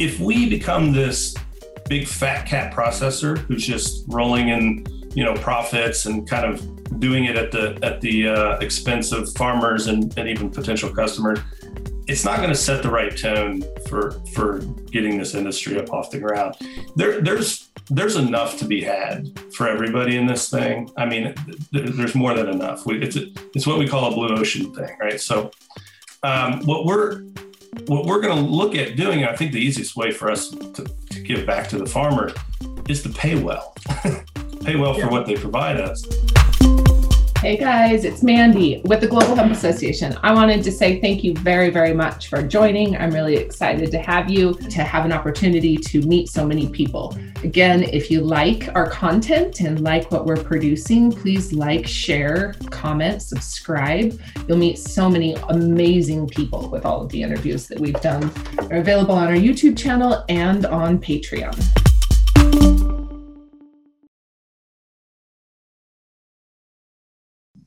if we become this big fat cat processor who's just rolling in, you know, profits and kind of doing it at the at the uh, expense of farmers and, and even potential customers, it's not going to set the right tone for for getting this industry up off the ground. There, there's there's enough to be had for everybody in this thing. I mean, there's more than enough. We, it's it's what we call a blue ocean thing, right? So, um, what we're what we're going to look at doing, I think the easiest way for us to, to give back to the farmer is to pay well, pay well yeah. for what they provide us. Hey guys, it's Mandy with the Global Hemp Association. I wanted to say thank you very, very much for joining. I'm really excited to have you, to have an opportunity to meet so many people. Again, if you like our content and like what we're producing, please like, share, comment, subscribe. You'll meet so many amazing people with all of the interviews that we've done. They're available on our YouTube channel and on Patreon.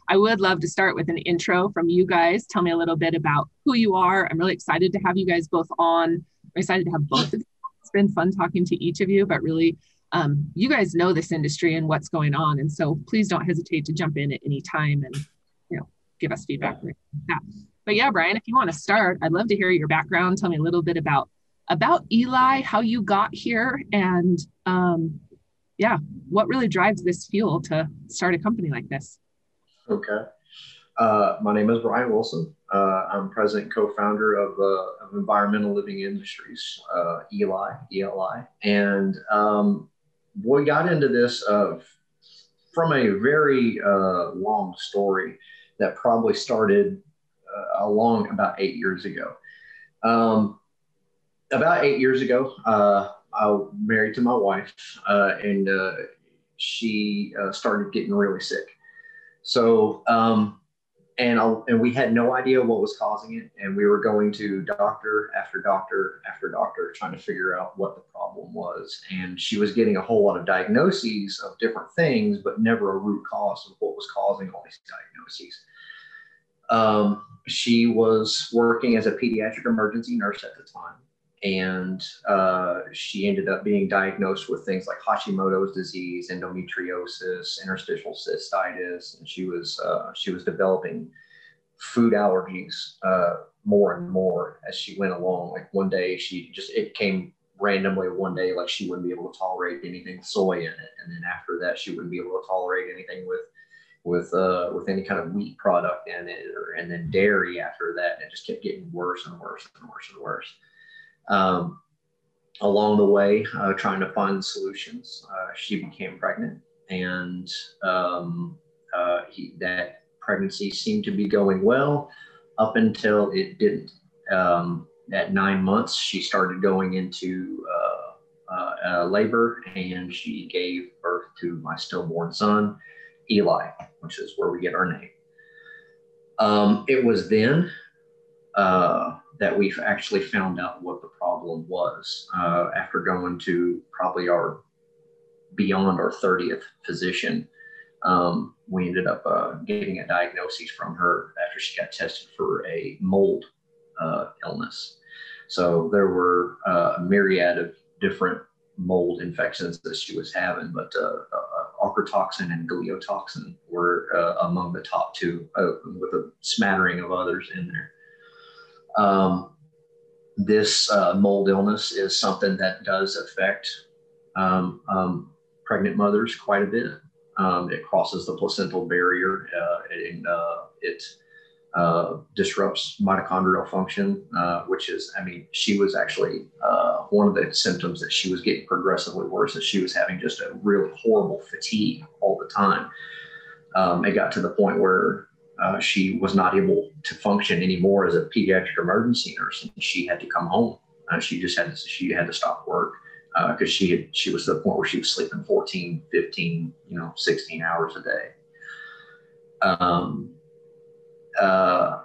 I would love to start with an intro from you guys. Tell me a little bit about who you are. I'm really excited to have you guys both on. I'm excited to have both of you. It's been fun talking to each of you, but really, um, you guys know this industry and what's going on. And so please don't hesitate to jump in at any time and, you know, give us feedback. Yeah. But yeah, Brian, if you want to start, I'd love to hear your background. Tell me a little bit about about Eli, how you got here, and um, yeah, what really drives this fuel to start a company like this. Okay. Uh, my name is Brian Wilson. Uh, I'm president co-founder of, uh, of Environmental Living Industries, uh, Eli, ELI. And um, we got into this from a very uh, long story that probably started uh, along about eight years ago. Um, about eight years ago, I married to my wife, and she started getting really sick. So, um, and and we had no idea what was causing it, and we were going to doctor after doctor after doctor trying to figure out what the problem was. And she was getting a whole lot of diagnoses of different things, but never a root cause of what was causing all these diagnoses. Um, she was working as a pediatric emergency nurse at the time and uh, she ended up being diagnosed with things like Hashimoto's disease, endometriosis, interstitial cystitis, and she was uh, she was developing food allergies uh, more and more as she went along. Like one day, she just it came randomly one day like she wouldn't be able to tolerate anything soy in it, and then after that, she wouldn't be able to tolerate anything with with uh, with any kind of wheat product in it, or, and then dairy after that. And it just kept getting worse and worse and worse and worse um, along the way, uh, trying to find solutions, uh, she became pregnant, and um, uh, he, that pregnancy seemed to be going well up until it didn't. Um, at nine months, she started going into uh, uh, labor, and she gave birth to my stillborn son, Eli, which is where we get our name. Um, it was then uh, that we've actually found out what the problem was uh, after going to probably our beyond our 30th physician. Um, we ended up uh, getting a diagnosis from her after she got tested for a mold uh, illness. So there were uh, a myriad of different mold infections that she was having, but uh, uh, ochratoxin and gliotoxin were among the top two, with a smattering of others in there. Um, this uh, mold illness is something that does affect um, um, pregnant mothers quite a bit. Um, it crosses the placental barrier uh, and uh, it uh, disrupts mitochondrial function, uh, which is, I mean, she was actually uh, one of the symptoms that she was getting progressively worse as she was having just a really horrible fatigue all the time. Um, it got to the point where uh, she was not able to function anymore as a pediatric emergency nurse, and she had to come home. Uh, she just had to she had to stop work because uh, she had she was to the point where she was sleeping 14, 15, you know, 16 hours a day. Um, uh,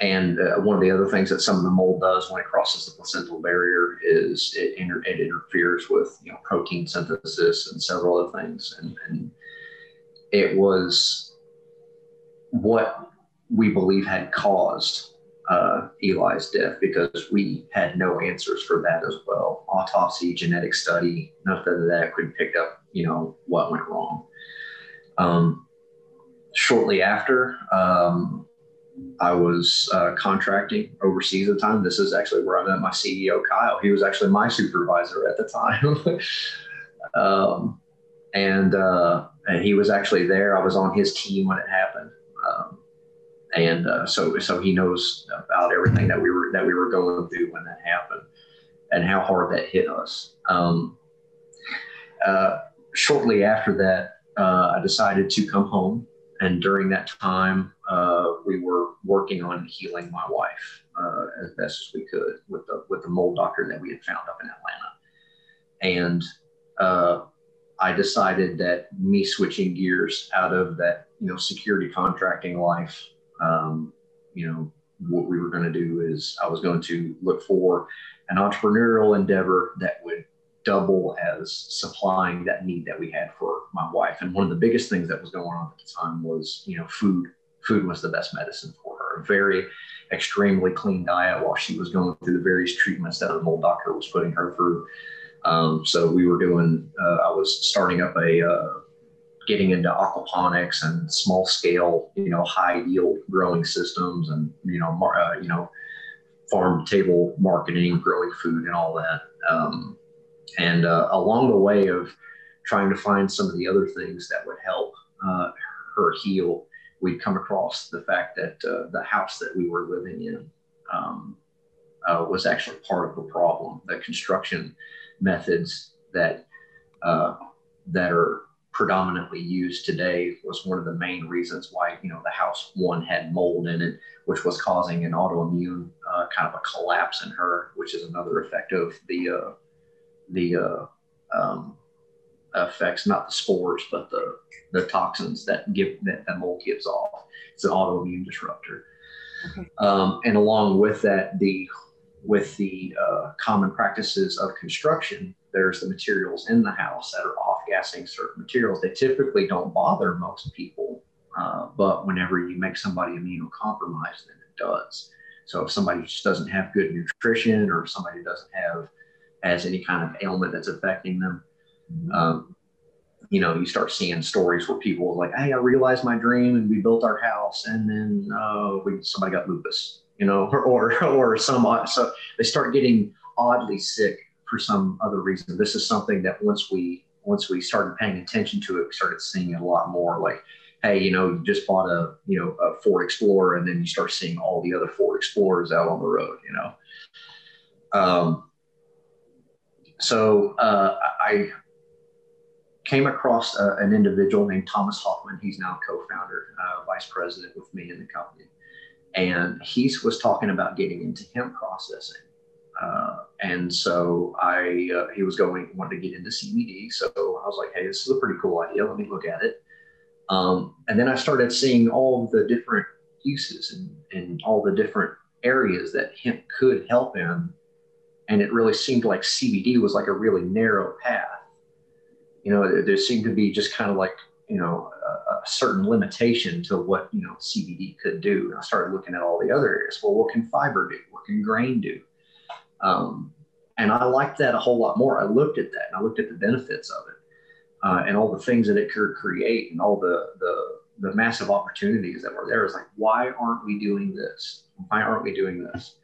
and uh, one of the other things that some of the mold does when it crosses the placental barrier is it, inter- it interferes with you know protein synthesis and several other things, and, and it was what we believe had caused uh, Eli's death because we had no answers for that as well. Autopsy, genetic study, nothing of that could pick up, you know, what went wrong. Um, shortly after, um, I was uh, contracting overseas at the time. This is actually where I met my CEO, Kyle. He was actually my supervisor at the time. um, and, uh, and he was actually there. I was on his team when it happened. And uh, so, so he knows about everything that we were, that we were going through when that happened and how hard that hit us. Um, uh, shortly after that, uh, I decided to come home and during that time, uh, we were working on healing my wife uh, as best as we could with the with the mold doctor that we had found up in Atlanta. And uh, I decided that me switching gears out of that you know security contracting life, um, you know, what we were going to do is I was going to look for an entrepreneurial endeavor that would double as supplying that need that we had for my wife. And one of the biggest things that was going on at the time was, you know, food. Food was the best medicine for her. A very extremely clean diet while she was going through the various treatments that the mold doctor was putting her through. Um, so we were doing. Uh, I was starting up a. Uh, getting into aquaponics and small scale, you know, high yield growing systems and, you know, mar- uh, you know, farm table marketing, growing food and all that. Um, and uh, along the way of trying to find some of the other things that would help uh, her heal, we'd come across the fact that uh, the house that we were living in um, uh, was actually part of the problem. The construction methods that uh, that are predominantly used today was one of the main reasons why you know the house one had mold in it, which was causing an autoimmune uh, kind of a collapse in her, which is another effect of the the uh, um, effects, not the spores, but the, the toxins that give that, that mold gives off. It's an autoimmune disruptor. Okay. Um, and along with that, the with the uh, common practices of construction, there's the materials in the house that are off-gassing certain materials. They typically don't bother most people, uh, but whenever you make somebody immunocompromised, then it does. So if somebody just doesn't have good nutrition, or if somebody doesn't have has any kind of ailment that's affecting them. Mm-hmm. Um, you know, you start seeing stories where people are like, "Hey, I realized my dream, and we built our house, and then uh, we somebody got lupus," you know, or or, or some so they start getting oddly sick for some other reason. This is something that once we once we started paying attention to it, we started seeing it a lot more. Like, hey, you know, you just bought a you know a Ford Explorer, and then you start seeing all the other Ford Explorers out on the road, you know. Um, so uh, I came across uh, an individual named Thomas Hoffman. He's now co-founder, uh, vice president with me in the company, and he was talking about getting into hemp processing. Uh, and so I, uh, he was going, wanted to get into CBD. So I was like, hey, this is a pretty cool idea. Let me look at it. Um, and then I started seeing all the different uses and, and all the different areas that hemp could help in and it really seemed like CBD was like a really narrow path. You know, there seemed to be just kind of like you know a, a, certain limitation to what you know CBD could do. And I started looking at all the other areas. Well, what can fiber do? What can grain do? Um, and I liked that a whole lot more. I looked at that and I looked at the benefits of it uh, and all the things that it could create and all the the the massive opportunities that were there. Is like, why aren't we doing this? Why aren't we doing this?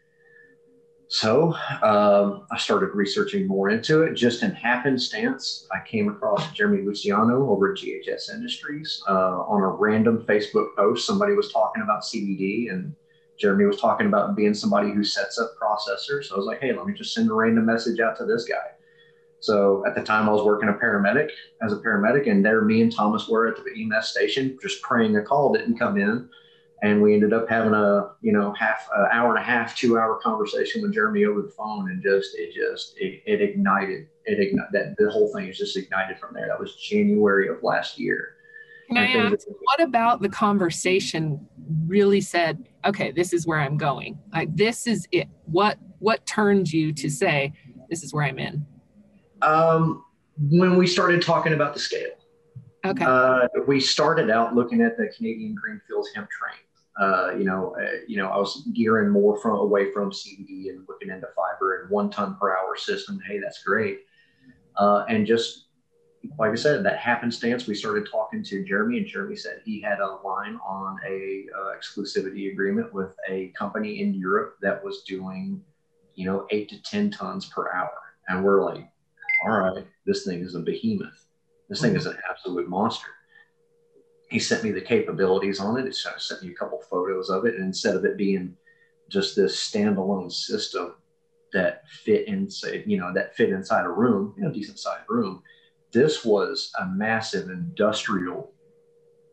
So um, I started researching more into it. Just in happenstance, I came across Jeremy Luciano over at GHS Industries uh, on a random Facebook post. Somebody was talking about CBD, and Jeremy was talking about being somebody who sets up processors. So I was like, hey, let me just send a random message out to this guy. So at the time, I was working a paramedic as a paramedic, and there me and Thomas were at the EMS station, just praying a call didn't come in and we ended up having a you know half an hour and a half two hour conversation with jeremy over the phone and just it just it, it ignited it ignited that the whole thing is just ignited from there that was january of last year can I ask, what about the conversation really said, okay, this is where I'm going? Like this is it. What what turned you to say, this is where I'm in? Um, when we started talking about the scale. Okay. Uh, we started out looking at the Canadian Greenfields hemp train Uh, you know, uh, you know, I was gearing more from away from CBD and looking into fiber and one ton per hour system. Hey, that's great. Uh, and just like I said, that happenstance, we started talking to Jeremy, and Jeremy said he had a line on a uh, exclusivity agreement with a company in Europe that was doing, you know, eight to ten tons per hour, and we're like, all right, this thing is a behemoth. This thing is an absolute monster. He sent me the capabilities on it. He sent me a couple photos of it, and instead of it being just this standalone system that fit inside, you know, that fit inside a room, you know, decent sized room this was a massive industrial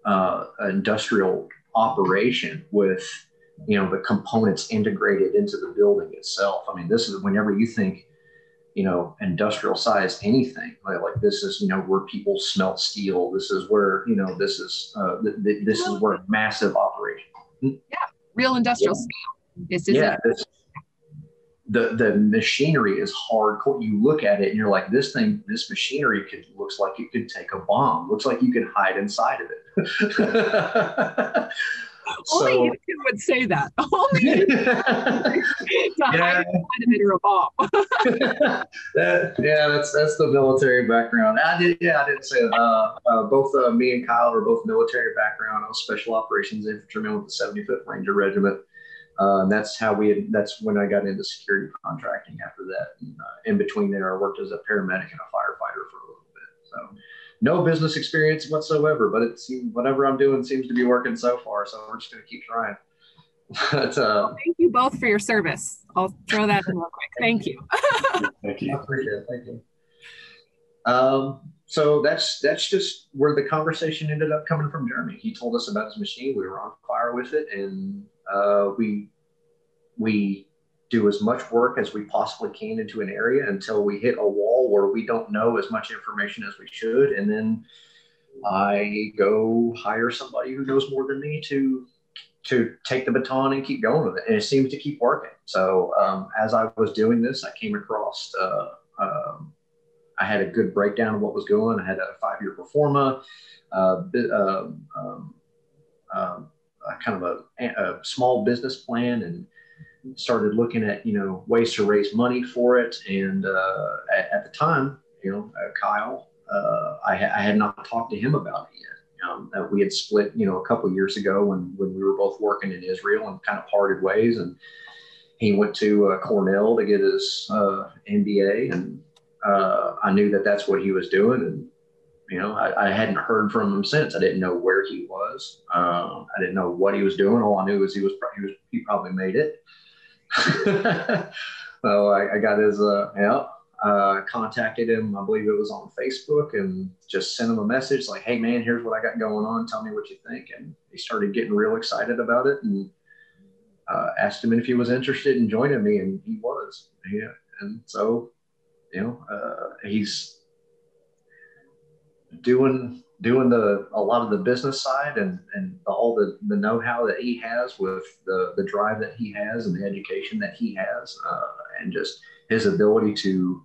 uh, industrial operation with you know the components integrated into the building itself. I mean, this is whenever you think you know industrial size anything like, like this is you know where people smelt steel. This is where you know this is uh, th- th- this is where massive operation. Yeah, real industrial yeah. scale. This is yeah, this, the the machinery is hardcore. You look at it and you're like, this thing, this machinery could looks like it could take a bomb. Looks like you could hide inside of it. so, Only you would say that. Only yeah. hide inside of it or a bomb. that, yeah, that's that's the military background. I did, yeah, I didn't say that. Uh, uh, both uh, me and Kyle are both military background. I was special operations infantryman with the 75th Ranger Regiment. Uh, and that's how we had, that's when I got into security contracting after that. And, uh, in between there, I worked as a paramedic and a firefighter for a little bit. So no business experience whatsoever, but it seems whatever I'm doing seems to be working so far. So we're just going to keep trying. but, uh, thank you both for your service. I'll throw that in real quick. Thank you. thank you. I appreciate it. Thank you. Um, so that's that's just where the conversation ended up coming from Jeremy. He told us about his machine. We were on fire with it, and uh, we we do as much work as we possibly can into an area until we hit a wall where we don't know as much information as we should, and then I go hire somebody who knows more than me to to take the baton and keep going with it, and it seems to keep working. So um, as I was doing this, I came across. Uh, um, I had a good breakdown of what was going. I had a five-year pro forma, uh, um, um, um kind of a, a, small business plan and started looking at you know ways to raise money for it. And uh, at, at, the time you know uh, kyle uh, I, ha- I, had not talked to him about it yet. Um, we had split you know a couple years ago when, when we were both working in israel and kind of parted ways. And he went to uh, cornell to get his uh, mba and uh, i knew that that's what he was doing. And you know, I, I, hadn't heard from him since. I didn't know where he was. Um, I didn't know what he was doing. All I knew was he was he was he probably made it. so I, I, got his uh, yeah. Uh, contacted him. I believe it was on Facebook, and just sent him a message like, "Hey man, here's what I got going on. Tell me what you think." And he started getting real excited about it, and uh, asked him if he was interested in joining me, and he was. Yeah, and so you know, uh, he's doing doing the a lot of the business side and and all the the know-how that he has with the the drive that he has and the education that he has uh, and just his ability to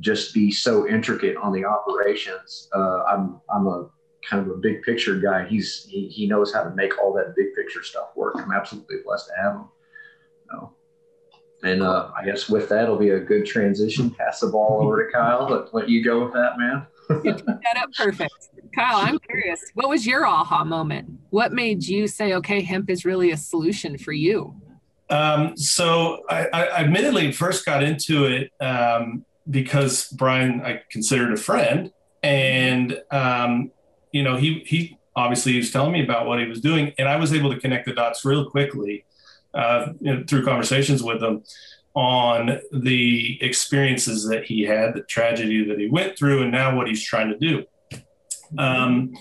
just be so intricate on the operations uh, i'm i'm a kind of a big picture guy he's he, he knows how to make all that big picture stuff work i'm absolutely blessed to have him so and uh, I guess with that, it'll be a good transition. Pass the ball over to Kyle. Let, let you go with that, man you that up perfect. Kyle, I'm curious. What was your aha moment? What made you say, okay, hemp is really a solution for you? Um, so I, I, admittedly first got into it um, because Brian I considered a friend, and um, you know he he obviously he was telling me about what he was doing, and I was able to connect the dots real quickly uh, you know, through conversations with him on the experiences that he had, the tragedy that he went through, and now what he's trying to do. Um,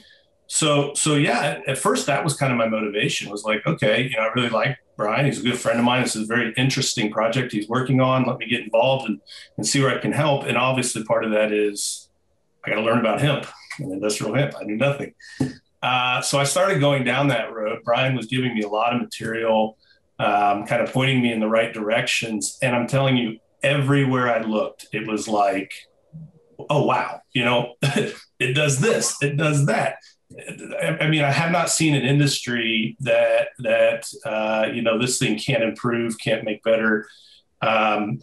so, so yeah, at first that was kind of my motivation was like, okay, you know, I really like Brian. He's a good friend of mine. This is a very interesting project he's working on. Let me get involved and, and see where I can help. And obviously part of that is I got to learn about hemp and industrial hemp. I knew nothing. Uh, so I started going down that road. Brian was giving me a lot of material um, kind of pointing me in the right directions. And I'm telling you, everywhere I looked, it was like, oh, wow, you know, it does this, it does that. I mean, I have not seen an industry that that uh, you know this thing can't improve, can't make better. Um,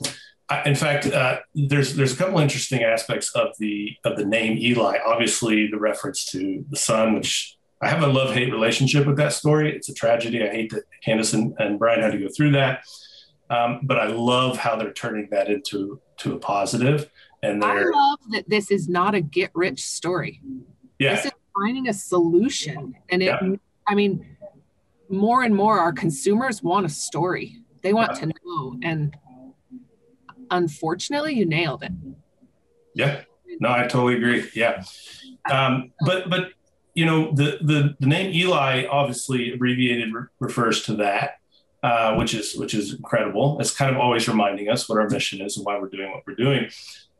I, in fact, uh, there's there's a couple interesting aspects of the of the name Eli. Obviously, the reference to the son, which I have a love hate relationship with that story. It's a tragedy. I hate that Candace and, and Brian had to go through that, um, but I love how they're turning that into to a positive. And I love that this is not a get rich story. Yeah. This is finding a solution. And it, yeah. I mean, more and more our consumers want a story. They want yeah. to know. And unfortunately, you nailed it. Yeah. No, I totally agree. Yeah. Um, but, but, you know, the, the, the name Eli obviously abbreviated re- refers to that. Uh, which is which is incredible. It's kind of always reminding us what our mission is and why we're doing what we're doing.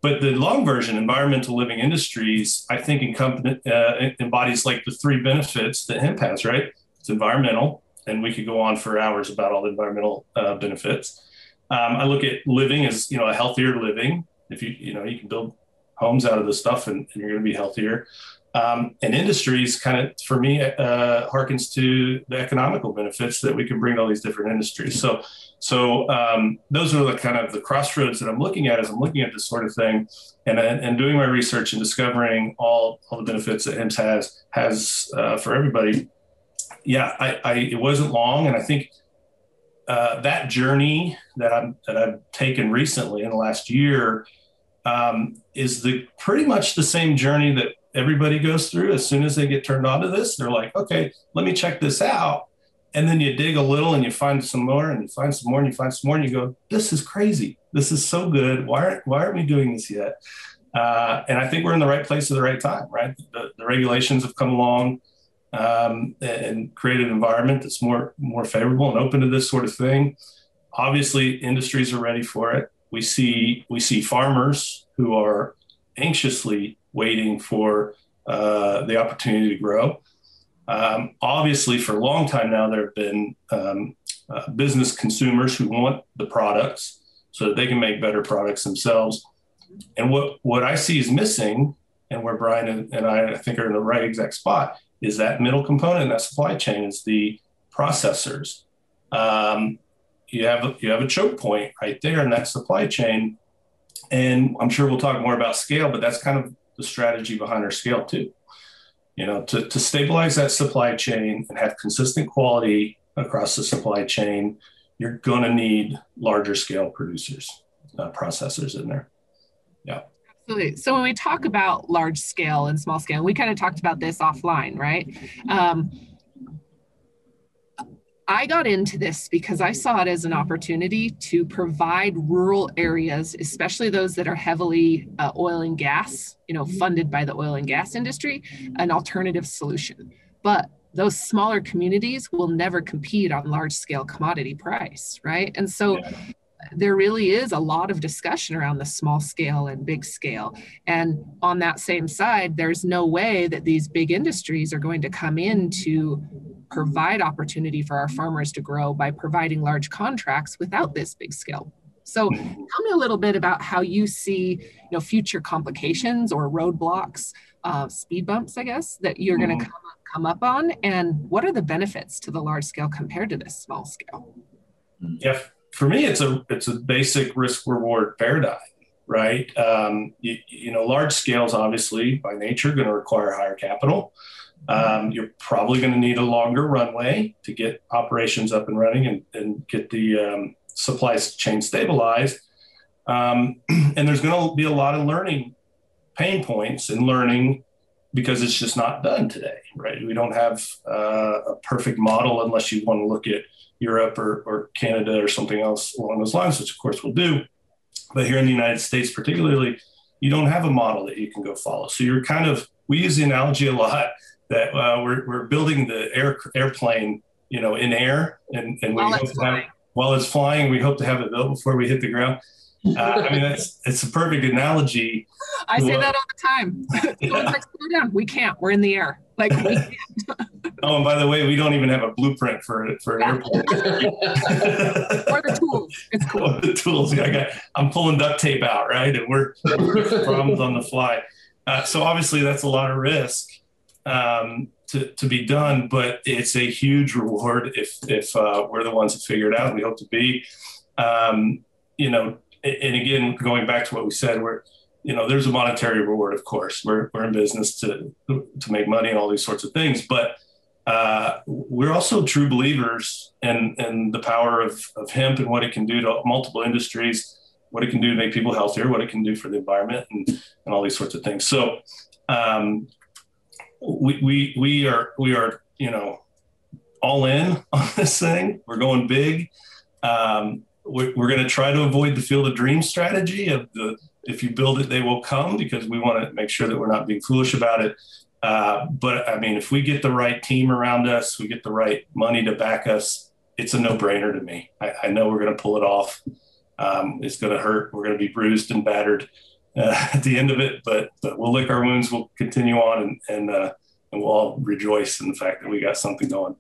But the long version, environmental living industries, I think uh, embodies like the three benefits that hemp has, right? It's environmental, and we could go on for hours about all the environmental uh, benefits. Um, I look at living as you know a healthier living. If you you know you can build homes out of this stuff, and, and you're going to be healthier. Um, and industries kind of for me uh, harkens to the economical benefits that we can bring to all these different industries. So so um, those are the kind of the crossroads that I'm looking at as I'm looking at this sort of thing, and and doing my research and discovering all all the benefits that hemp has has uh, for everybody. Yeah, I, I, it wasn't long, and I think uh, that journey that I'm that I've taken recently in the last year um, is the pretty much the same journey that everybody goes through. As soon as they get turned on to this, they're like, okay, let me check this out. And then you dig a little and you find some more and you find some more and you find some more and you go this is crazy. This is so good. Why aren't why aren't we doing this yet? Uh, and i think we're in the right place at the right time right? The, the regulations have come along um, and created an environment that's more more favorable and open to this sort of thing. Obviously industries are ready for it. We see we see farmers who are anxiously waiting for uh, the opportunity to grow um, obviously, for a long time now, there have been um, uh, business consumers who want the products so that they can make better products themselves. And what, what I see is missing, and where Brian and, and I, I think are in the right exact spot, is that middle component in that supply chain is the processors. Um, you have you have a choke point right there in that supply chain, and I'm sure we'll talk more about scale, but that's kind of the strategy behind our scale too you know, to, to stabilize that supply chain and have consistent quality across the supply chain, you're going to need larger scale producers, uh, processors in there. Yeah. Absolutely. So when we talk about large scale and small scale, we kind of talked about this offline, right? Um, I got into this because I saw it as an opportunity to provide rural areas, especially those that are heavily uh, oil and gas, you know, funded by the oil and gas industry, an alternative solution. But those smaller communities will never compete on large scale commodity price, right? And so yeah there really is a lot of discussion around the small scale and big scale. And on that same side, there's no way that these big industries are going to come in to provide opportunity for our farmers to grow by providing large contracts without this big scale. So tell me a little bit about how you see you know, future complications or roadblocks, uh, speed bumps, I guess, that you're going to mm-hmm. come, come up on, and what are the benefits to the large scale compared to this small scale? Yeah, for me, it's a it's a basic risk reward paradigm, right? Um, you, you, know, large scales obviously by nature going to require higher capital. Um, you're probably going to need a longer runway to get operations up and running and, and get the um, supply chain stabilized. Um, and there's going to be a lot of learning pain points and learning because it's just not done today, right? We don't have uh, a perfect model unless you want to look at Europe or, or Canada or something else along those lines, which of course we'll do. But here in the United States, particularly, you don't have a model that you can go follow. So you're kind of, we use the analogy a lot that uh, we're, we're building the air, airplane, you know, in air and, and we while hope to have, while it's flying, we hope to have it built before we hit the ground. Uh, I mean, that's it's a perfect analogy. I say that all the time. yeah. like, slow down. We can't. We're in the air. Like we can't. oh, and by the way, we don't even have a blueprint for for an airplane. or the tools. It's cool. Or the tools. Yeah, I got. I'm pulling duct tape out, right, and we're, we're problems on the fly. Uh, so obviously, that's a lot of risk. Um, to, to be done, but it's a huge reward if if uh, we're the ones that figure it out. We hope to be. Um, you know, and again, going back to what we said, we're you know, there's a monetary reward, of course. We're we're in business to to make money and all these sorts of things, but uh, we're also true believers in in the power of of hemp and what it can do to multiple industries, what it can do to make people healthier, what it can do for the environment, and and all these sorts of things. So. Um, we, we we are we are you know all in on this thing. We're going big. Um, we're, we're going to try to avoid the field of dreams strategy of the if you build it, they will come because we want to make sure that we're not being foolish about it. Uh, but I mean, if we get the right team around us, we get the right money to back us, it's a no brainer to me. I, I know we're going to pull it off. Um, it's going to hurt. We're going to be bruised and battered uh, at the end of it, but, but we'll lick our wounds. We'll continue on and, and, uh, and we'll all rejoice in the fact that we got something going.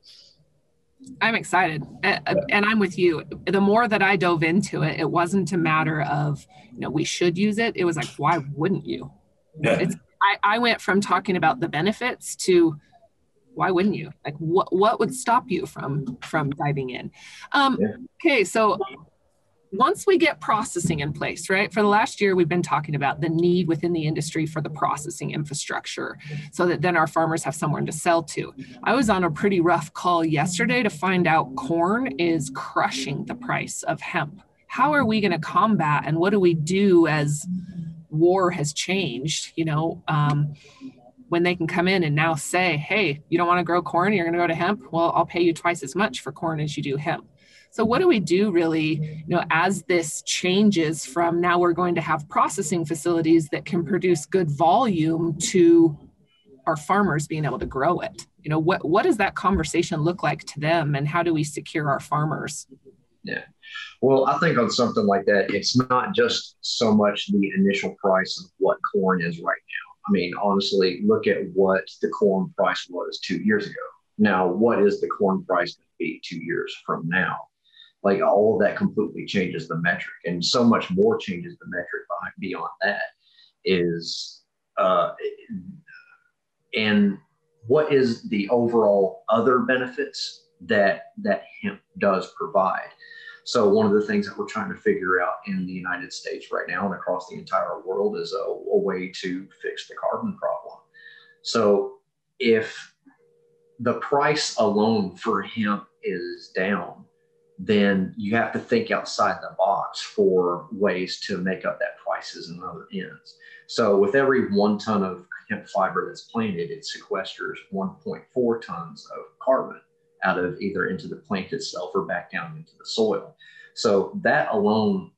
I'm excited. And I'm with you. The more that I dove into it, it wasn't a matter of, you know, we should use it. It was like, why wouldn't you? Yeah. It's, I, I went from talking about the benefits to why wouldn't you? Like what what would stop you from from diving in? Um, yeah. okay, so once we get processing in place, right? For the last year, we've been talking about the need within the industry for the processing infrastructure so that then our farmers have someone to sell to. I was on a pretty rough call yesterday to find out corn is crushing the price of hemp. How are we going to combat and what do we do as war has changed? You know, um, when they can come in and now say, hey, you don't want to grow corn, you're going to go to hemp. Well, I'll pay you twice as much for corn as you do hemp. So what do we do really, you know, as this changes from now we're going to have processing facilities that can produce good volume to our farmers being able to grow it? You know, what what does that conversation look like to them and how do we secure our farmers? Yeah. Well, I think on something like that, it's not just so much the initial price of what corn is right now. I mean, honestly, look at what the corn price was two years ago. Now, what is the corn price going to be two years from now? Like all of that completely changes the metric and so much more changes the metric beyond that is uh, and what is the overall other benefits that that hemp does provide? So one of the things that we're trying to figure out in the united states right now and across the entire world is a, a way to fix the carbon problem. So if the price alone for hemp is down then you have to think outside the box for ways to make up that prices and other ends. So with every one ton of hemp fiber that's planted, it sequesters 1.4 tons of carbon out of either into the plant itself or back down into the soil. So that alone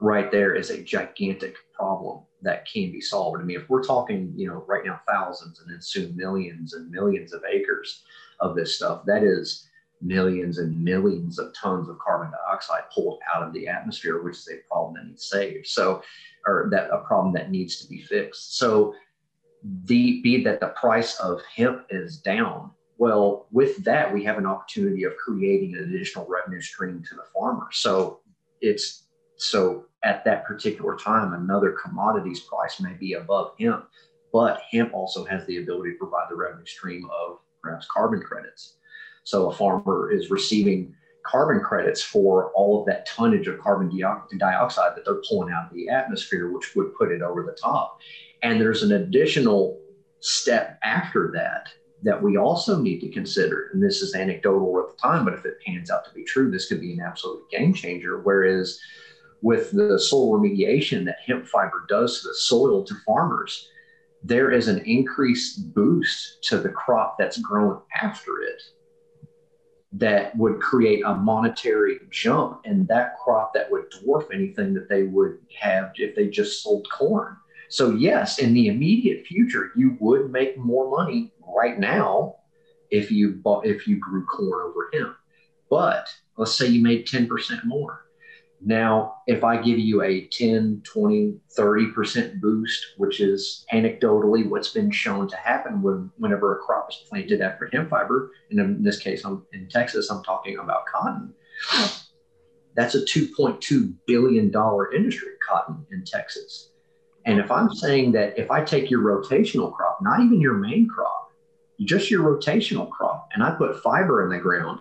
right there is a gigantic problem that can be solved. I mean, if we're talking, you know, right now thousands and then soon millions and millions of acres of this stuff, that is millions and millions of tons of carbon dioxide pulled out of the atmosphere, which is a problem that needs saved. So, or that a problem that needs to be fixed. So, the be that the price of hemp is down. Well, with that, we have an opportunity of creating an additional revenue stream to the farmer. So it's so at that particular time, another commodities price may be above hemp, but hemp also has the ability to provide the revenue stream of perhaps carbon credits. So a farmer is receiving carbon credits for all of that tonnage of carbon dioxide that they're pulling out of the atmosphere, which would put it over the top. And there's an additional step after that that we also need to consider. And this is anecdotal at the time, but if it pans out to be true, this could be an absolute game changer. Whereas with the soil remediation that hemp fiber does to the soil to farmers, there is an increased boost to the crop that's grown after it that would create a monetary jump in that crop that would dwarf anything that they would have if they just sold corn. So, yes, in the immediate future, you would make more money right now if you bought if you grew corn over hemp. But let's say you made 10% more. Now, if I give you a 10, 20, 30% boost, which is anecdotally what's been shown to happen when, whenever a crop is planted after hemp fiber, and in this case, I'm, in Texas, I'm talking about cotton. That's a $2.2 billion industry, cotton in Texas. And if I'm saying that if I take your rotational crop, not even your main crop, just your rotational crop, and I put fiber in the ground,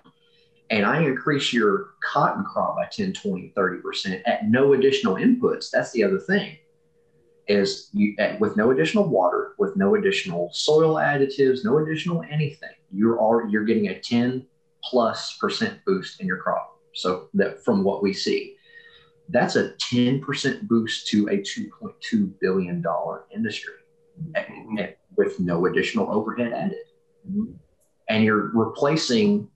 and I increase your cotton crop by 10, 20, 30% at no additional inputs. That's the other thing is you with no additional water, with no additional soil additives, no additional anything, you're all you're getting a 10 plus percent boost in your crop. So that from what we see, that's a 10% boost to a 2.2 billion dollar industry with no additional overhead added. Mm-hmm. And you're replacing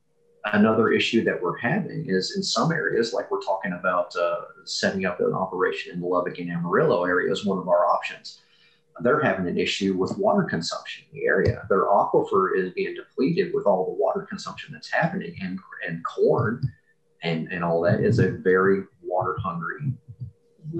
another issue that we're having is in some areas, like we're talking about uh, setting up an operation in the Lubbock and Amarillo area is one of our options. They're having an issue with water consumption in the area. Their aquifer is being depleted with all the water consumption that's happening, and, and corn and, and all that is a very water hungry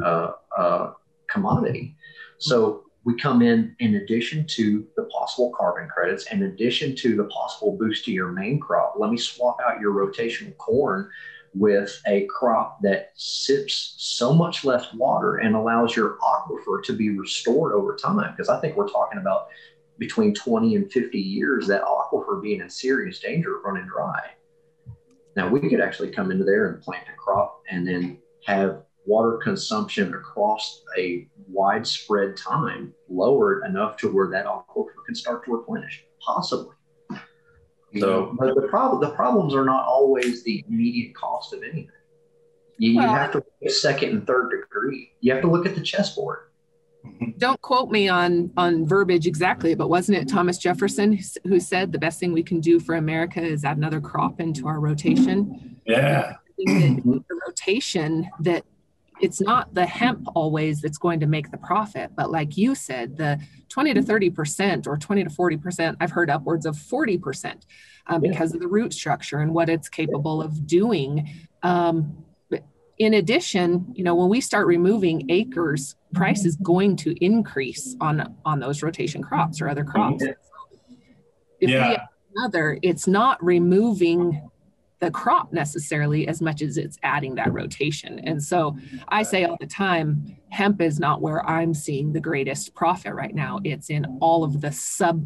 uh, uh, commodity. So we come in in addition to the possible carbon credits, in addition to the possible boost to your main crop. Let me swap out your rotational corn with a crop that sips so much less water and allows your aquifer to be restored over time. Because I think we're talking about between 20 and 50 years that aquifer being in serious danger of running dry. Now we could actually come into there and plant a crop and then have water consumption across a widespread time lowered enough to where that aquifer can start to replenish, possibly. So, but the problem the problems are not always the immediate cost of anything. You, well, you have to look at second and third degree. You have to look at the chessboard. Don't quote me on on verbiage exactly, but wasn't it Thomas Jefferson who said the best thing we can do for America is add another crop into our rotation? Yeah. the rotation that it's not the hemp always that's going to make the profit but like you said the 20 to 30 percent or 20 to 40 percent i've heard upwards of 40 percent um, because of the root structure and what it's capable of doing. Um, in addition you know when we start removing acres price is going to increase on on those rotation crops or other crops. If yeah. we have another it's not removing the crop necessarily as much as it's adding that rotation. And so I say all the time, hemp is not where I'm seeing the greatest profit right now. It's in all of the sub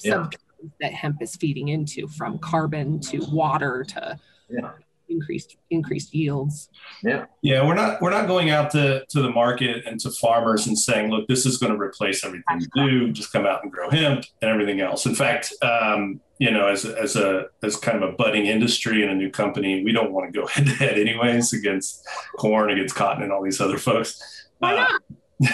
yeah. sub that hemp is feeding into from carbon to water to yeah increased increased yields. Yeah. Yeah, we're not we're not going out to, to the market and to farmers and saying, look, this is going to replace everything you do. Just come out and grow hemp and everything else. In fact, um, you know, as as a as kind of a budding industry and a new company, we don't want to go head to head anyways against corn, against cotton, and all these other folks. Why not?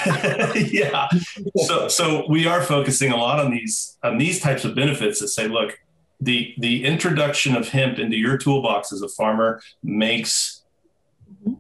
Uh, yeah. So so we are focusing a lot on these on these types of benefits that say, look, the the introduction of hemp into your toolbox as a farmer makes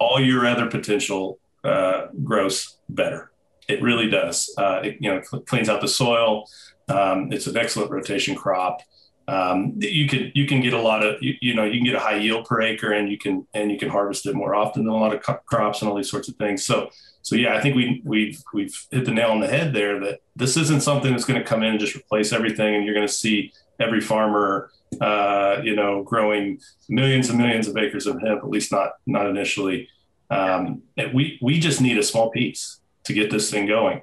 all your other potential uh, growths better. It really does. Uh, it you know cleans out the soil. Um, it's an excellent rotation crop. Um, you can you can get a lot of you, you, know you can get a high yield per acre and you can and you can harvest it more often than a lot of crops and all these sorts of things. So so yeah, I think we we've we've hit the nail on the head there that this isn't something that's going to come in and just replace everything and you're going to see every farmer, uh, you know, growing millions and millions of acres of hemp, at least not not initially. Um, we we just need a small piece to get this thing going,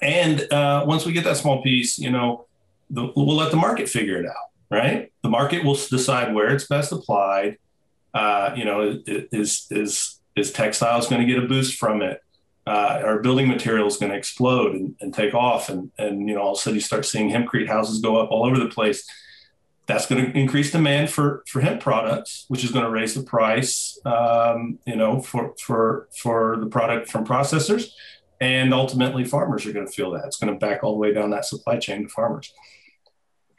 and uh, once we get that small piece, you know, the, we'll let the market figure it out. Right, the market will decide where it's best applied. Uh, you know, is is is textiles going to get a boost from it? Uh, our building material is going to explode and, and, take off. And, and, you know, all of a sudden you start seeing hempcrete houses go up all over the place. That's going to increase demand for, for hemp products, which is going to raise the price, um, you know, for, for, for the product from processors. And ultimately farmers are going to feel that. It's going to back all the way down that supply chain to farmers.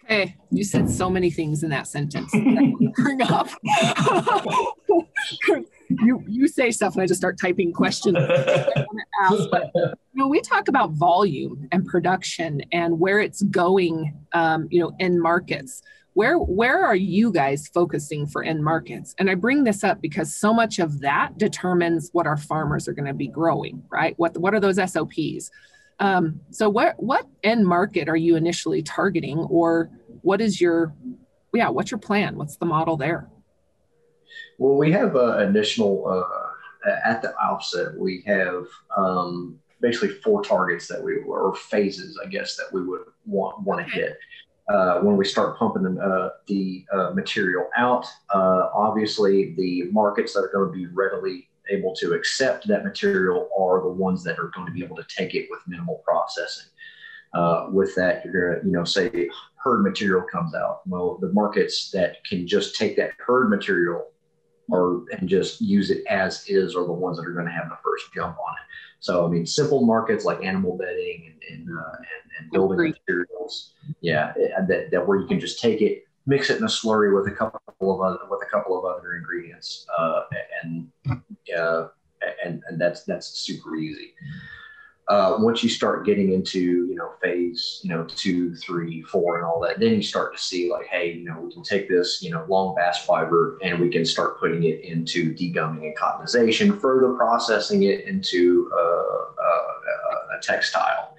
Okay, you said so many things in that sentence. bring up. you you say stuff and I just start typing questions ask. But you know, we talk about volume and production and where it's going. Um, you know, in markets. Where where are you guys focusing for end markets? And I bring this up because so much of that determines what our farmers are going to be growing, right? What what are those SOPs? Um, so what what end market are you initially targeting, or what is your yeah what's your plan? What's the model there? Well, we have an initial, uh, at the outset, we have um, basically four targets that we, or phases, I guess, that we would want, want to hit. uh, when we start pumping the, uh, the uh, material out, uh, obviously the markets that are going to be readily able to accept that material are the ones that are going to be able to take it with minimal processing. Uh, with that, you're going to, you know, say hurd material comes out. Well, the markets that can just take that hurd material or and just use it as is are the ones that are going to have the first jump on it. So, I mean, simple markets like animal bedding and, and, uh, and, and building materials, yeah, that, that where you can just take it, mix it in a slurry with a couple of other, with a couple of other ingredients, uh, and uh, and and that's that's super easy uh, once you start getting into you know phase you know two three four and all that then you start to see like hey you know we can take this you know long bast fiber and we can start putting it into degumming and cottonization further processing it into uh, uh, a textile.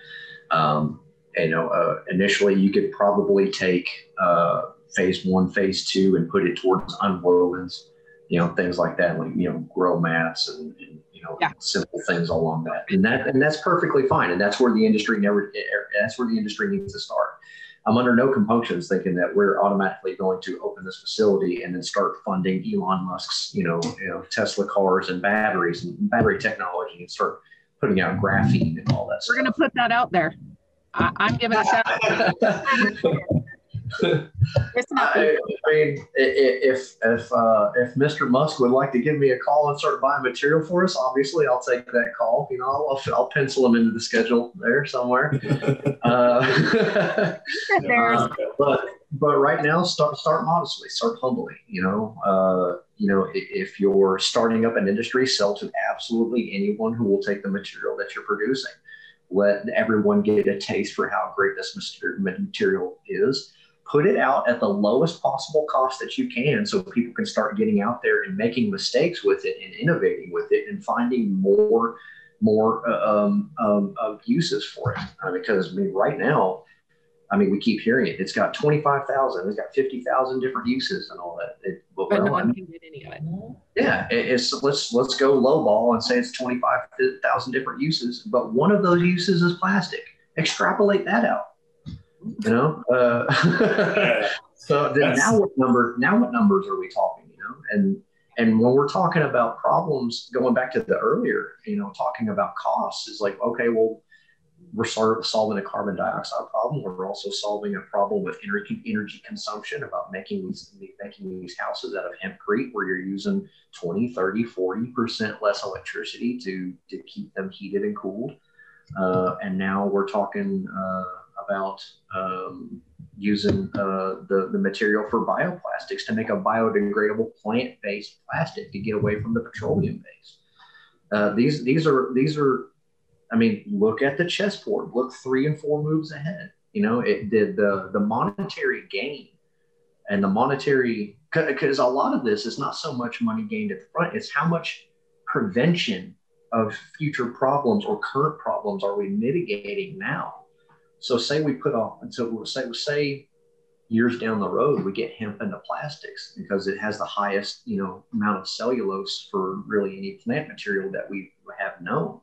Um, you know uh, initially you could probably take uh, phase one phase two and put it towards unwovens you know things like that like you know grow mats and, and know, yeah. simple things along that. And that and that's perfectly fine. And that's where the industry never eh, eh, that's where the industry needs to start. I'm under no compunctions thinking that we're automatically going to open this facility and then start funding Elon Musk's, you know, you know, Tesla cars and batteries and battery technology and start putting out graphene and all that. We're going to put that out there. I, am giving a shout. I, I, mean, if if uh, if Mr. Musk would like to give me a call and start buying material for us, obviously I'll take that call. You know, I'll, I'll pencil him into the schedule there somewhere. uh, but but right now, start start modestly, start humbly. You know, uh, you know, if you're starting up an industry, sell to absolutely anyone who will take the material that you're producing. Let everyone get a taste for how great this material is put it out at the lowest possible cost that you can so people can start getting out there and making mistakes with it and innovating with it and finding more more uh, um, um, uses for it. Uh, because I mean right now I mean we keep hearing it. It's got 25,000 it's got 50,000 different uses and all that. It, but well, no one can get any of it. Yeah it, it's let's let's go low ball and say it's 25,000 different uses but one of those uses is plastic. Extrapolate that out you know. Uh, so then now what number? Now what numbers are we talking? You know, and and when we're talking about problems, going back to the earlier, you know, talking about costs is like, okay, well, we're sort of solving a carbon dioxide problem. We're also solving a problem with energy energy consumption about making these making these houses out of hempcrete where you're using 20, 30, 40% less electricity to, to keep them heated and cooled. Uh, and now we're talking uh, about um, using uh, the, the material for bioplastics to make a biodegradable plant-based plastic to get away from the petroleum base. Uh, these these are these are, I mean, look at the chessboard. Look three and four moves ahead. You know, it did the the monetary gain and the monetary because a lot of this is not so much money gained at the front; it's how much prevention of future problems or current problems are we mitigating now so say we put off, until we'll say, we'll say years down the road, we get hemp into plastics because it has the highest, you know, amount of cellulose for really any plant material that we have known.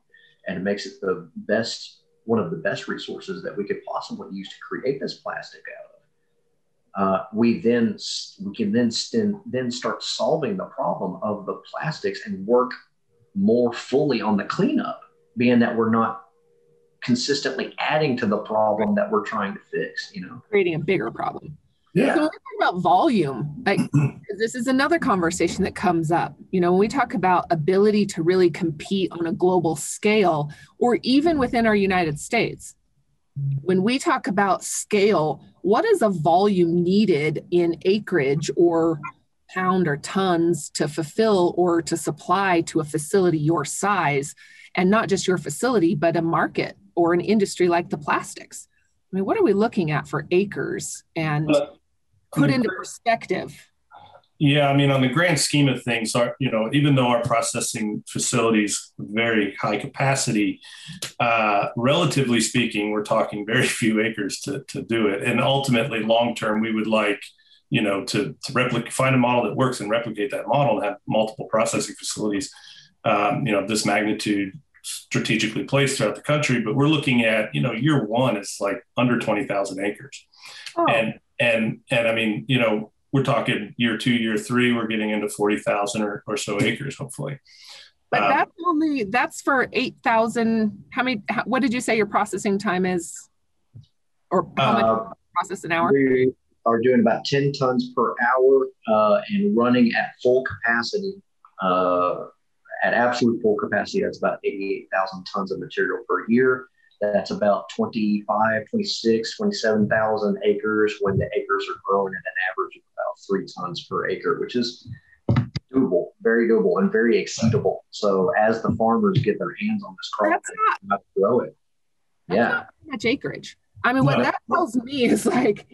And it makes it the best, one of the best resources that we could possibly use to create this plastic out of. Uh, we then we can then then start solving the problem of the plastics and work more fully on the cleanup, being that we're not consistently adding to the problem that we're trying to fix, you know, creating a bigger problem. Yeah. So when we talk about volume, like this is another conversation that comes up. You know, when we talk about ability to really compete on a global scale or even within our United States, when we talk about scale, what is a volume needed in acreage or pound or tons to fulfill or to supply to a facility your size? And not just your facility, but a market or an industry like the plastics? I mean, what are we looking at for acres and put into perspective? Yeah, I mean, on the grand scheme of things, our, you know, even though our processing facilities very high capacity, uh, relatively speaking, we're talking very few acres to, to do it. And ultimately, long term, we would like, you know, to, to replicate, find a model that works and replicate that model and have multiple processing facilities, um, you know, this magnitude strategically placed throughout the country. But we're looking at, you know, year one is like under 20,000 acres. Oh. And, and, and I mean, you know, we're talking year two, year three, we're getting into 40,000 or, or so acres, hopefully. But um, that's only, that's for 8,000. How many, how, what did you say your processing time is? Or how uh, much process an hour? We are doing about 10 tons per hour uh, and running at full capacity. Uh, at absolute full capacity, that's about 88,000 tons of material per year. That's about 25, 26, 27,000 acres when the acres are growing at an average of about three tons per acre, which is doable, very doable, and very exceedable. So as the farmers get their hands on this crop, that's not, to grow it. yeah. much acreage. I mean, what no. that tells me is like,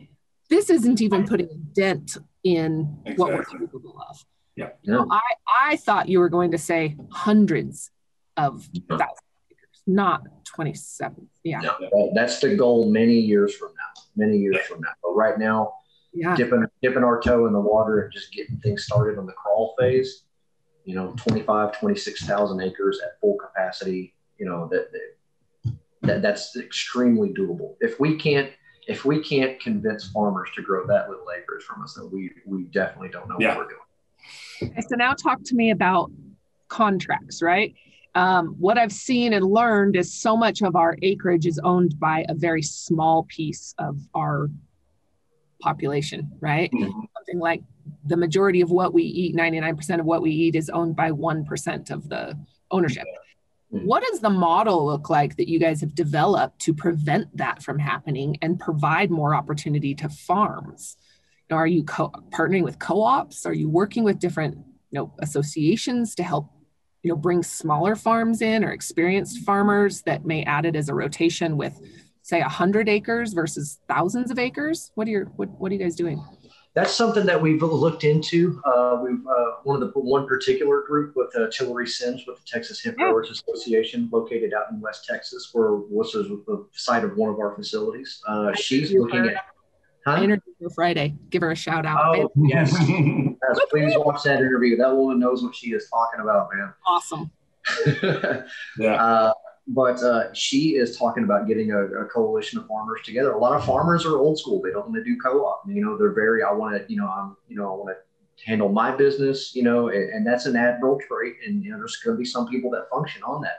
this isn't even putting a dent in exactly. what we're capable of. Yeah. yeah. I, I thought you were going to say hundreds of thousands not 27. Yeah. No, that's the goal many years from now, many years from now. But right now, yeah. dipping, dipping our toe in the water and just getting things started on the crawl phase, you know, 25, 26,000 acres at full capacity, you know, that, that, that that's extremely doable. If we can't, if we can't convince farmers to grow that little acres from us, then we, we definitely don't know yeah. what we're doing. Okay, so now talk to me about contracts, right? um, what I've seen and learned is so much of our acreage is owned by a very small piece of our population, right? Mm-hmm. Something like the majority of what we eat, 99% of what we eat is owned by 1% of the ownership. Mm-hmm. What does the model look like that you guys have developed to prevent that from happening and provide more opportunity to farms? Are you co- partnering with co-ops? Are you working with different you know, associations to help you know bring smaller farms in or experienced farmers that may add it as a rotation with say 100 acres versus thousands of acres what are your what, what are you guys doing that's something that we've looked into. Uh, we've uh, one of the one particular group with uh, Tillery Sims with the Texas Hemp Growers Association, located out in West Texas, where was the site of one of our facilities. Uh, she's looking at Huh? Interview for Friday. Give her a shout out. Oh, yes. yes. Please watch that interview. That woman knows what she is talking about, man. Awesome. yeah. Uh, but uh, she is talking about getting a, a, coalition of farmers together. A lot of farmers are old school. They don't want to do co-op. You know, they're very. I want to. You know, I'm. You know, I want to handle my business. You know, and, and that's an admirable trait. And you know, there's going to be some people that function on that.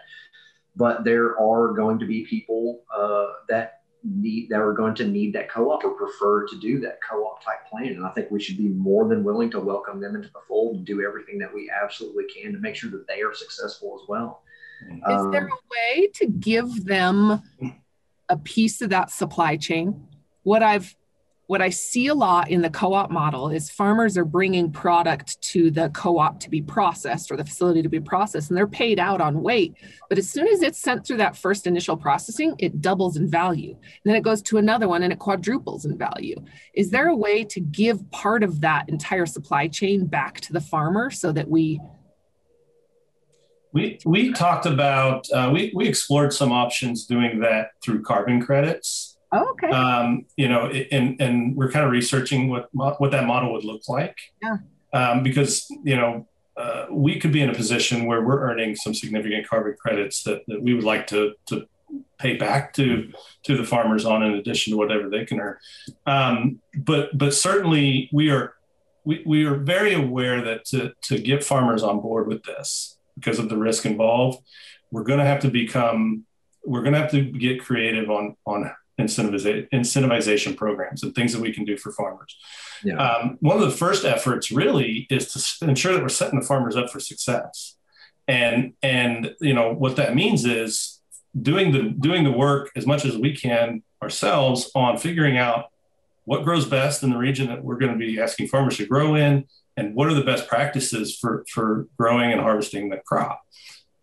But there are going to be people uh, that need that are going to need that co-op or prefer to do that co-op type plan. And i think we should be more than willing to welcome them into the fold and do everything that we absolutely can to make sure that they are successful as well. Is um, there a way to give them a piece of that supply chain? What i've what I see a lot in the co op model is farmers are bringing product to the co op to be processed or the facility to be processed, and they're paid out on weight. But as soon as it's sent through that first initial processing, it doubles in value. And then it goes to another one and it quadruples in value. Is there a way to give part of that entire supply chain back to the farmer so that we we, we talked about uh, we, we explored some options doing that through carbon credits Oh, okay. Um, you know, and and we're kind of researching what what that model would look like. Yeah. Um, because you know, uh, we could be in a position where we're earning some significant carbon credits that, that we would like to to pay back to to the farmers on in addition to whatever they can earn. Um, but but certainly we are we, we are very aware that to to get farmers on board with this because of the risk involved, we're going to have to become we're going to have to get creative on on incentivization, incentivization programs and things that we can do for farmers. Yeah. Um, one of the first efforts really is to ensure that we're setting the farmers up for success. And and you know what that means is doing the doing the work as much as we can ourselves on figuring out what grows best in the region that we're going to be asking farmers to grow in and what are the best practices for for growing and harvesting the crop.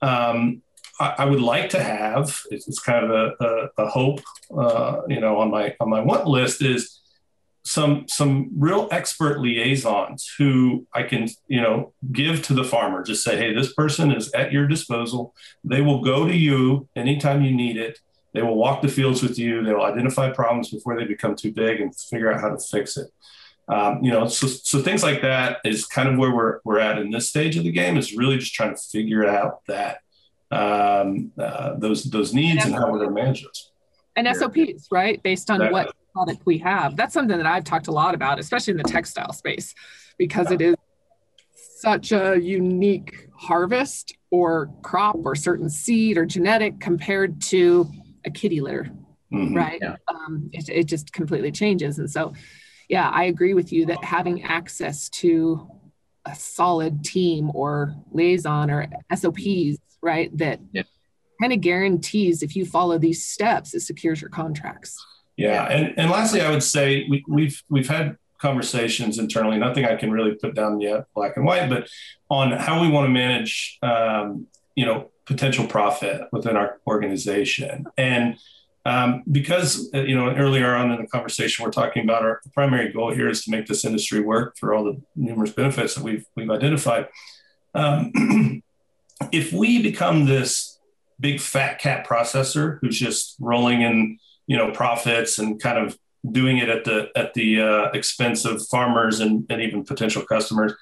Um, I, I would like to have. It's, it's kind of a, a, a hope, uh, you know, on my on my want list is some some real expert liaisons who I can you know give to the farmer. Just say, hey, this person is at your disposal. They will go to you anytime you need it. They will walk the fields with you. They will identify problems before they become too big and figure out how to fix it. Um, you know, so, so things like that is kind of where we're, we're at in this stage of the game is really just trying to figure out that um, uh, those those needs and, and how we're going to manage those. And SOPs, right, based on what product we have. That's something that I've talked a lot about, especially in the textile space, because it is such a unique harvest or crop or certain seed or genetic compared to a kitty litter, mm-hmm. right? Yeah. Um, it, it just completely changes. And so, yeah, I agree with you that having access to a solid team or liaison or SOPs, right, that yeah. kind of guarantees if you follow these steps, it secures your contracts. Yeah, and, and lastly, I would say we, we've we've had conversations internally. Nothing I can really put down yet, black and white, but on how we want to manage, um, you know, potential profit within our organization. And um, because uh, you know earlier on in the conversation, we're talking about our primary goal here is to make this industry work for all the numerous benefits that we've we've identified. Um, if we become this big fat cat processor who's just rolling in you know profits and kind of doing it at the at the uh, expense of farmers and, and even potential customers,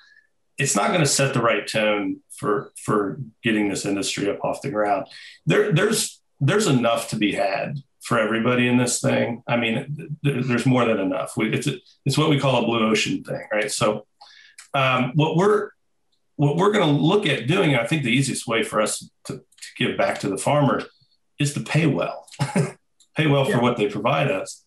it's not going to set the right tone for for getting this industry up off the ground. There there's there's enough to be had for everybody in this thing. I mean, there's more than enough. We, it's a, it's what we call a blue ocean thing, right? So um, what we're what we're going to look at doing, I think the easiest way for us to, to give back to the farmers is to pay well, pay well yeah. for what they provide us.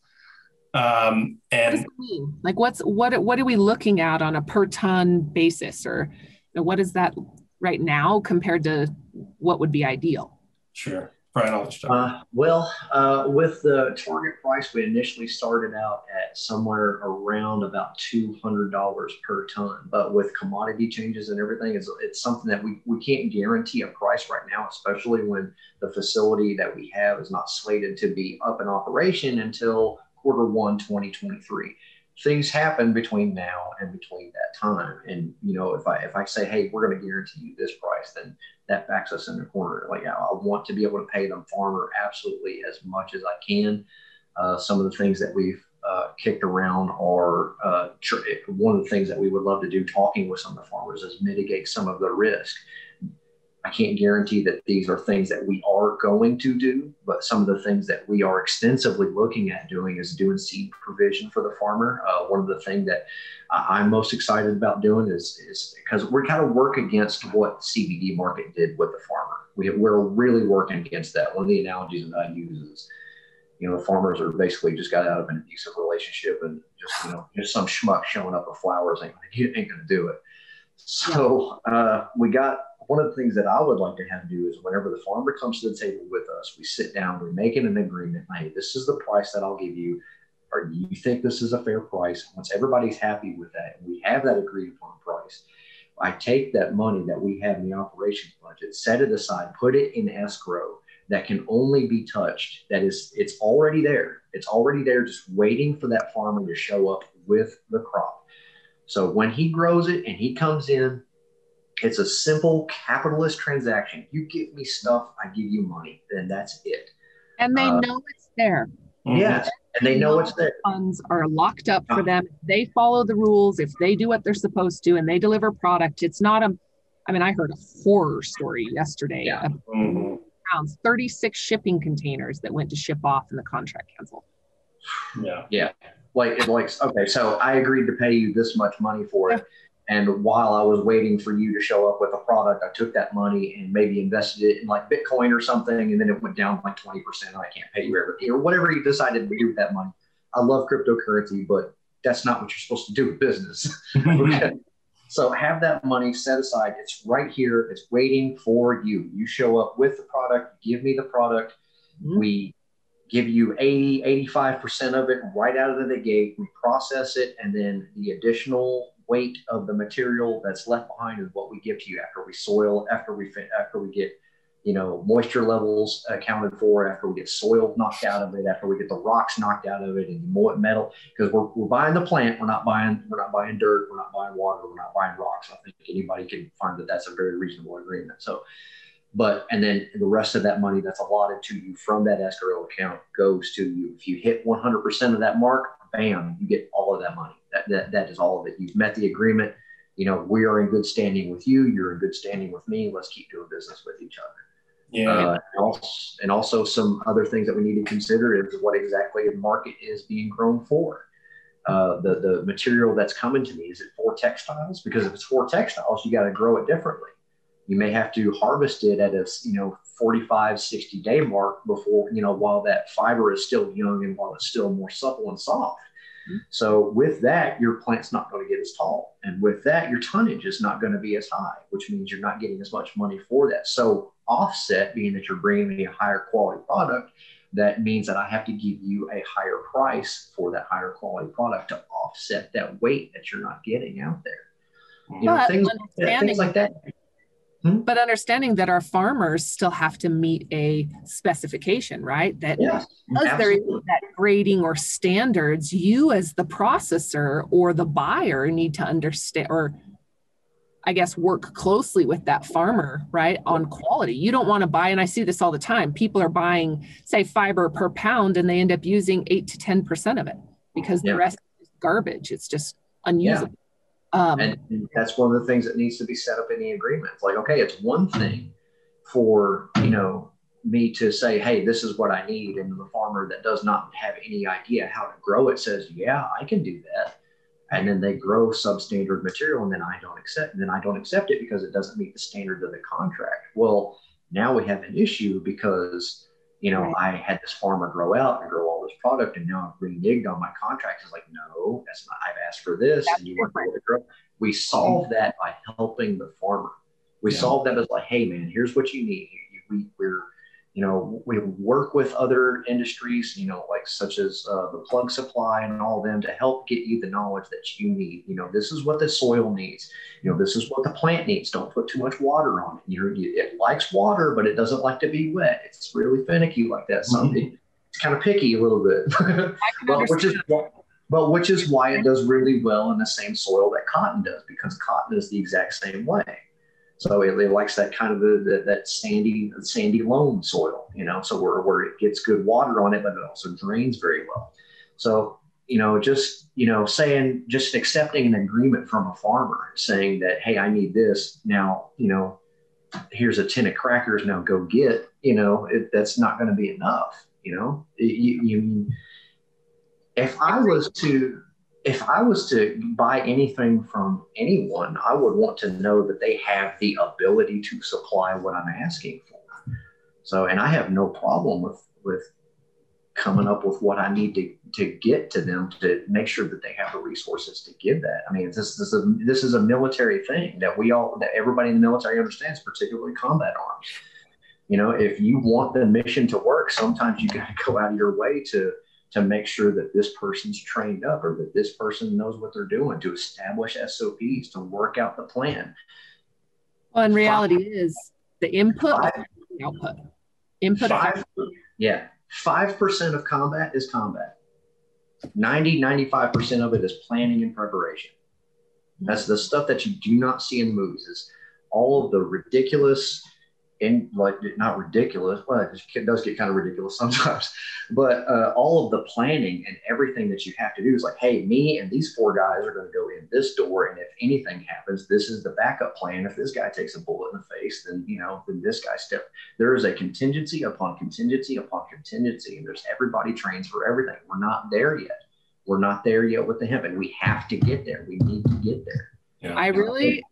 Um, and what like, what's what what are we looking at on a per ton basis, or you know, what is that right now compared to what would be ideal? Sure. Brian, I'll just uh, well, uh, with the target price, we initially started out at somewhere around about two hundred dollars per ton. But with commodity changes and everything, it's, it's something that we, we can't guarantee a price right now, especially when the facility that we have is not slated to be up in operation until quarter one 2023 things happen between now and between that time. And you know if i if i say hey we're going to guarantee you this price then that backs us in the corner. Like i want to be able to pay them farmer absolutely as much as i can. Uh, some of the things that we've uh, kicked around are uh, tr- one of the things that we would love to do talking with some of the farmers is mitigate some of the risk I can't guarantee that these are things that we are going to do, but some of the things that we are extensively looking at doing is doing seed provision for the farmer. Uh, one of the things that I'm most excited about doing is, is because we're kind of work against what CBD market did with the farmer. We, we're really working against that. One of the analogies that I use is, you know, the farmers are basically just got out of an abusive relationship and just, you know, just some schmuck showing up with flowers ain't, ain't going to do it. So uh, we got one of the things that I would like to have do is whenever the farmer comes to the table with us, we sit down, we make an agreement. Hey, this is the price that I'll give you. Or you think this is a fair price? Once everybody's happy with that, and we have that agreed upon price, I take that money that we have in the operations budget, set it aside, put it in escrow that can only be touched. That is, it's already there. It's already there, just waiting for that farmer to show up with the crop. So when he grows it and he comes in, it's a simple capitalist transaction. You give me stuff, I give you money, and that's it. And they uh, know it's there. Yes, and they know it's there. Funds are locked up for them. they follow the rules, if they do what they're supposed to, and they deliver product, it's not a. I mean, I heard a horror story yesterday. Yeah. Mm-hmm. 36 shipping containers that went to ship off, and the contract canceled. Yeah. Yeah. Like, it, like, okay, so I agreed to pay you this much money for it. And while I was waiting for you to show up with a product, I took that money and maybe invested it in like Bitcoin or something. And then it went down like 20% and I can't pay you everything or whatever you decided to do with that money. I love cryptocurrency, but that's not what you're supposed to do with business. okay. So have that money set aside. It's right here. It's waiting for you. You show up with the product, give me the product. Mm-hmm. We give you 80, 85% of it right out of the gate. We process it, and then the additional weight of the material that's left behind is what we give to you after we soil, after we after we get you know moisture levels accounted for, after we get soil knocked out of it, after we get the rocks knocked out of it, and the metal because we're, we're buying the plant, we're not buying we're not buying dirt, we're not buying water, we're not buying rocks. I think anybody can find that that's a very reasonable agreement. So. But and then the rest of that money that's allotted to you from that escrow account goes to you. If you hit 100% of that mark, bam, you get all of that money. That, that, that is all of it. You've met the agreement. You know, we are in good standing with you. You're in good standing with me. Let's keep doing business with each other. Yeah. Uh, and, also, and also some other things that we need to consider is what exactly the market is being grown for. Uh, the the material that's coming to me is it for textiles? Because if it's for textiles, you got to grow it differently. You may have to harvest it at a you know 45, 60 day mark before you know while that fiber is still young and while it's still more supple and soft. Mm-hmm. So with that, your plant's not going to get as tall, and with that, your tonnage is not going to be as high, which means you're not getting as much money for that. So offset, being that you're bringing me a higher quality product, that means that I have to give you a higher price for that higher quality product to offset that weight that you're not getting out there. You know, things, things like that. Hmm? But understanding that our farmers still have to meet a specification, right? That yes, because there is that grading or standards, you as the processor or the buyer need to understand or I guess, work closely with that farmer, right, on quality. You don't want to buy, and I see this all the time. People are buying, say, fiber per pound, and they end up using eight to 10% of it because yeah. the rest is garbage. It's just unusable. Yeah. Um, and, that's one of the things that needs to be set up in the agreement. Like, okay, it's one thing for, you know, me to say, hey, this is what I need. And the farmer that does not have any idea how to grow it says, yeah, I can do that and then they grow substandard material and then I don't accept and then I don't accept it because it doesn't meet the standards of the contract. Well, now we have an issue because you know right. I had this farmer grow out and grow all this product and now I'm reneged on my contract. It's like, no, that's not I've asked for this that's and you want to grow. We solve that by helping the farmer. We yeah. solve that as like, hey man, here's what you need. We, we're you know, we work with other industries, you know, like such as uh, the plug supply and all of them to help get you the knowledge that you need. You know, this is what the soil needs. You know, this is what the plant needs. Don't put too much water on it. You know, it likes water, but it doesn't like to be wet. It's really finicky like that. Something mm-hmm. it's kind of picky a little bit, but which is but which is why it does really well in the same soil that cotton does because cotton is the exact same way. So it, it likes that kind of that sandy sandy loam soil, you know, so where, where it gets good water on it, but it also drains very well. So you know, just you know, saying just accepting an agreement from a farmer saying that, hey, I need this now, you know, here's a tin of crackers now go get, you know, it, that's not going to be enough. You know, you, you if I was to if I was to buy anything from anyone, I would want to know that they have the ability to supply what I'm asking for. So, and I have no problem with with coming up with what I need to to get to them to make sure that they have the resources to give that. I mean, this, this is a this is a military thing that we all that everybody in the military understands, particularly combat arms. You know, if you want the mission to work, sometimes you got to go out of your way to to make sure that this person's trained up or that this person knows what they're doing to establish SOPs to work out the plan. Well, in reality, five, is the input five, the output. Input. Five, yeah, five percent of combat is combat. 90, 95% of it is planning and preparation. That's the stuff that you do not see in the movies. Is all of the ridiculous in like not ridiculous well it does get kind of ridiculous sometimes but uh, all of the planning and everything that you have to do is like hey me and these four guys are going to go in this door and if anything happens this is the backup plan. If this guy takes a bullet in the face then you know then this guy step there is a contingency upon contingency upon contingency and there's everybody trains for everything. We're not there yet. We're not there yet with the hemp and we have to get there. We need to get there. Yeah. i really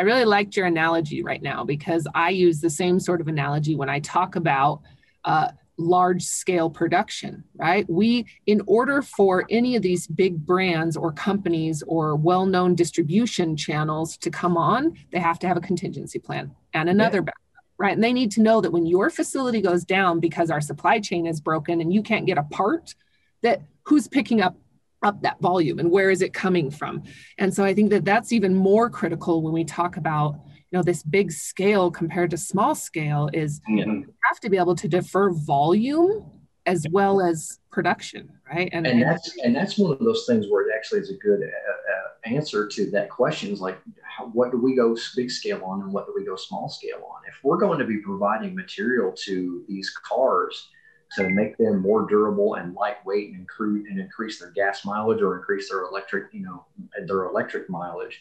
I really liked your analogy right now because I use the same sort of analogy when I talk about uh, large scale production, right? We, in order for any of these big brands or companies or well known distribution channels to come on, they have to have a contingency plan and another yeah. backup, right? And they need to know that when your facility goes down because our supply chain is broken and you can't get a part, that who's picking up up that volume and where is it coming from? And so i think that that's even more critical when we talk about you know this big scale compared to small scale is mm-hmm. you have to be able to defer volume as well as production right? And, and that's and that's one of those things where it actually is a good uh, uh, answer to that question is like how, what do we go big scale on and what do we go small scale on? If we're going to be providing material to these cars to make them more durable and lightweight and, increase, and increase their gas mileage or increase their electric, you know, their electric mileage,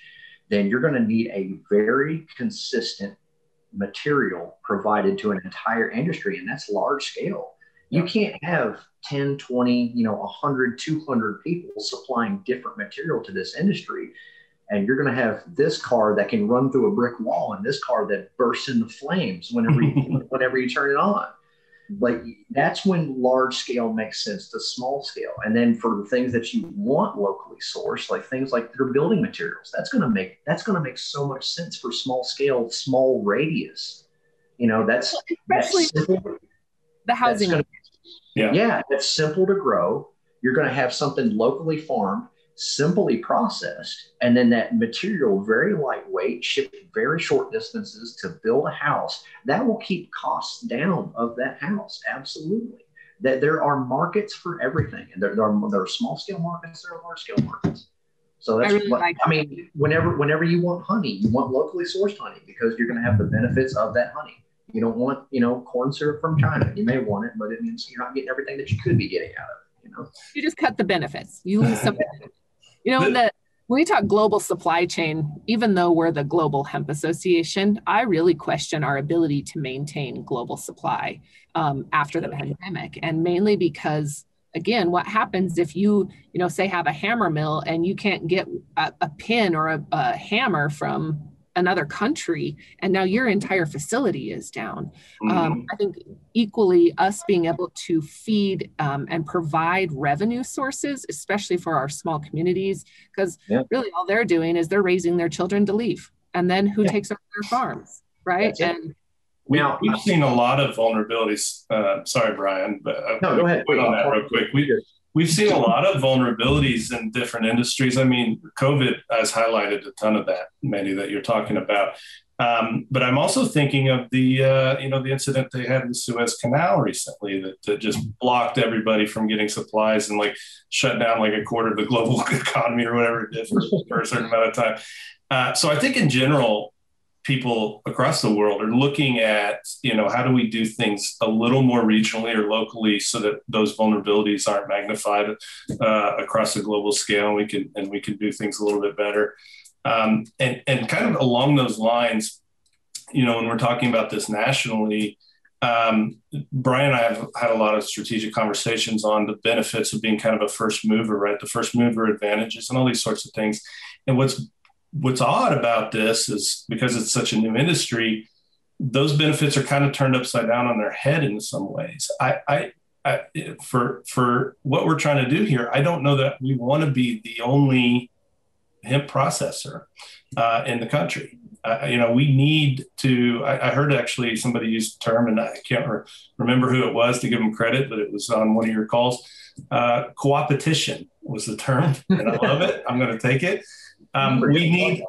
then you're going to need a very consistent material provided to an entire industry, and that's large scale. You can't have 10, 20, you know, 100, 200 people supplying different material to this industry. And you're going to have this car that can run through a brick wall and this car that bursts into flames whenever you, whenever you turn it on like that's when large scale makes sense to small scale. And then for the things that you want locally sourced like things like their building materials that's going to make that's going to make so much sense for small scale small radius. You know that's especially that's simple, the housing gonna, yeah. Yeah it's simple to grow. You're going to have something locally farmed simply processed, and then that material very lightweight, shipped very short distances to build a house, that will keep costs down of that house. Absolutely. That there are markets for everything, and there, there are there are small scale markets, there are large scale markets. So that's I, really what, like I mean. Whenever whenever you want honey, you want locally sourced honey because you're going to have the benefits of that honey. You don't want you know corn syrup from China. You may want it, but it means you're not getting everything that you could be getting out of it. You know, you just cut the benefits. You lose some. You know, the, when we talk global supply chain, even though we're the Global Hemp Association, I really question our ability to maintain global supply um, after the pandemic, and mainly because again what happens if you you know say have a hammer mill and you can't get a, a pin or a, a hammer from another country and now your entire facility is down um, mm-hmm. um, i think equally us being able to feed um, and provide revenue sources especially for our small communities because yeah. really all they're doing is they're raising their children to leave and then who yeah. takes over their farms right and we, have seen a lot of vulnerabilities. Uh, sorry, Brian, but uh, no, go ahead. Wait on that real quick. We, We've seen a lot of vulnerabilities in different industries. I mean, COVID has highlighted a ton of that, many that you're talking about. Um, but I'm also thinking of the uh, you know the incident they had in the Suez Canal recently that, that, just blocked everybody from getting supplies and like shut down like a quarter of the global economy or whatever it did for, for a certain amount of time. Uh, so I think in general, people across the world are looking at you know how do we do things a little more regionally or locally so that those vulnerabilities aren't magnified uh, across a global scale and we can and we can do things a little bit better um, and and kind of along those lines you know when we're talking about this nationally um, Brian and I have had a lot of strategic conversations on the benefits of being kind of a first mover, right? The first mover advantages and all these sorts of things. And what's what's odd about this is because it's such a new industry, those benefits are kind of turned upside down on their head in some ways. I, I, I for for what we're trying to do here, I don't know that we want to be the only hemp processor uh, in the country. Uh, you know, we need to. I, I, heard actually somebody use the term, and I can't re- remember who it was to give them credit, but it was on one of your calls. Uh, coopetition was the term, and I love it. I'm going to take it. Um, we need,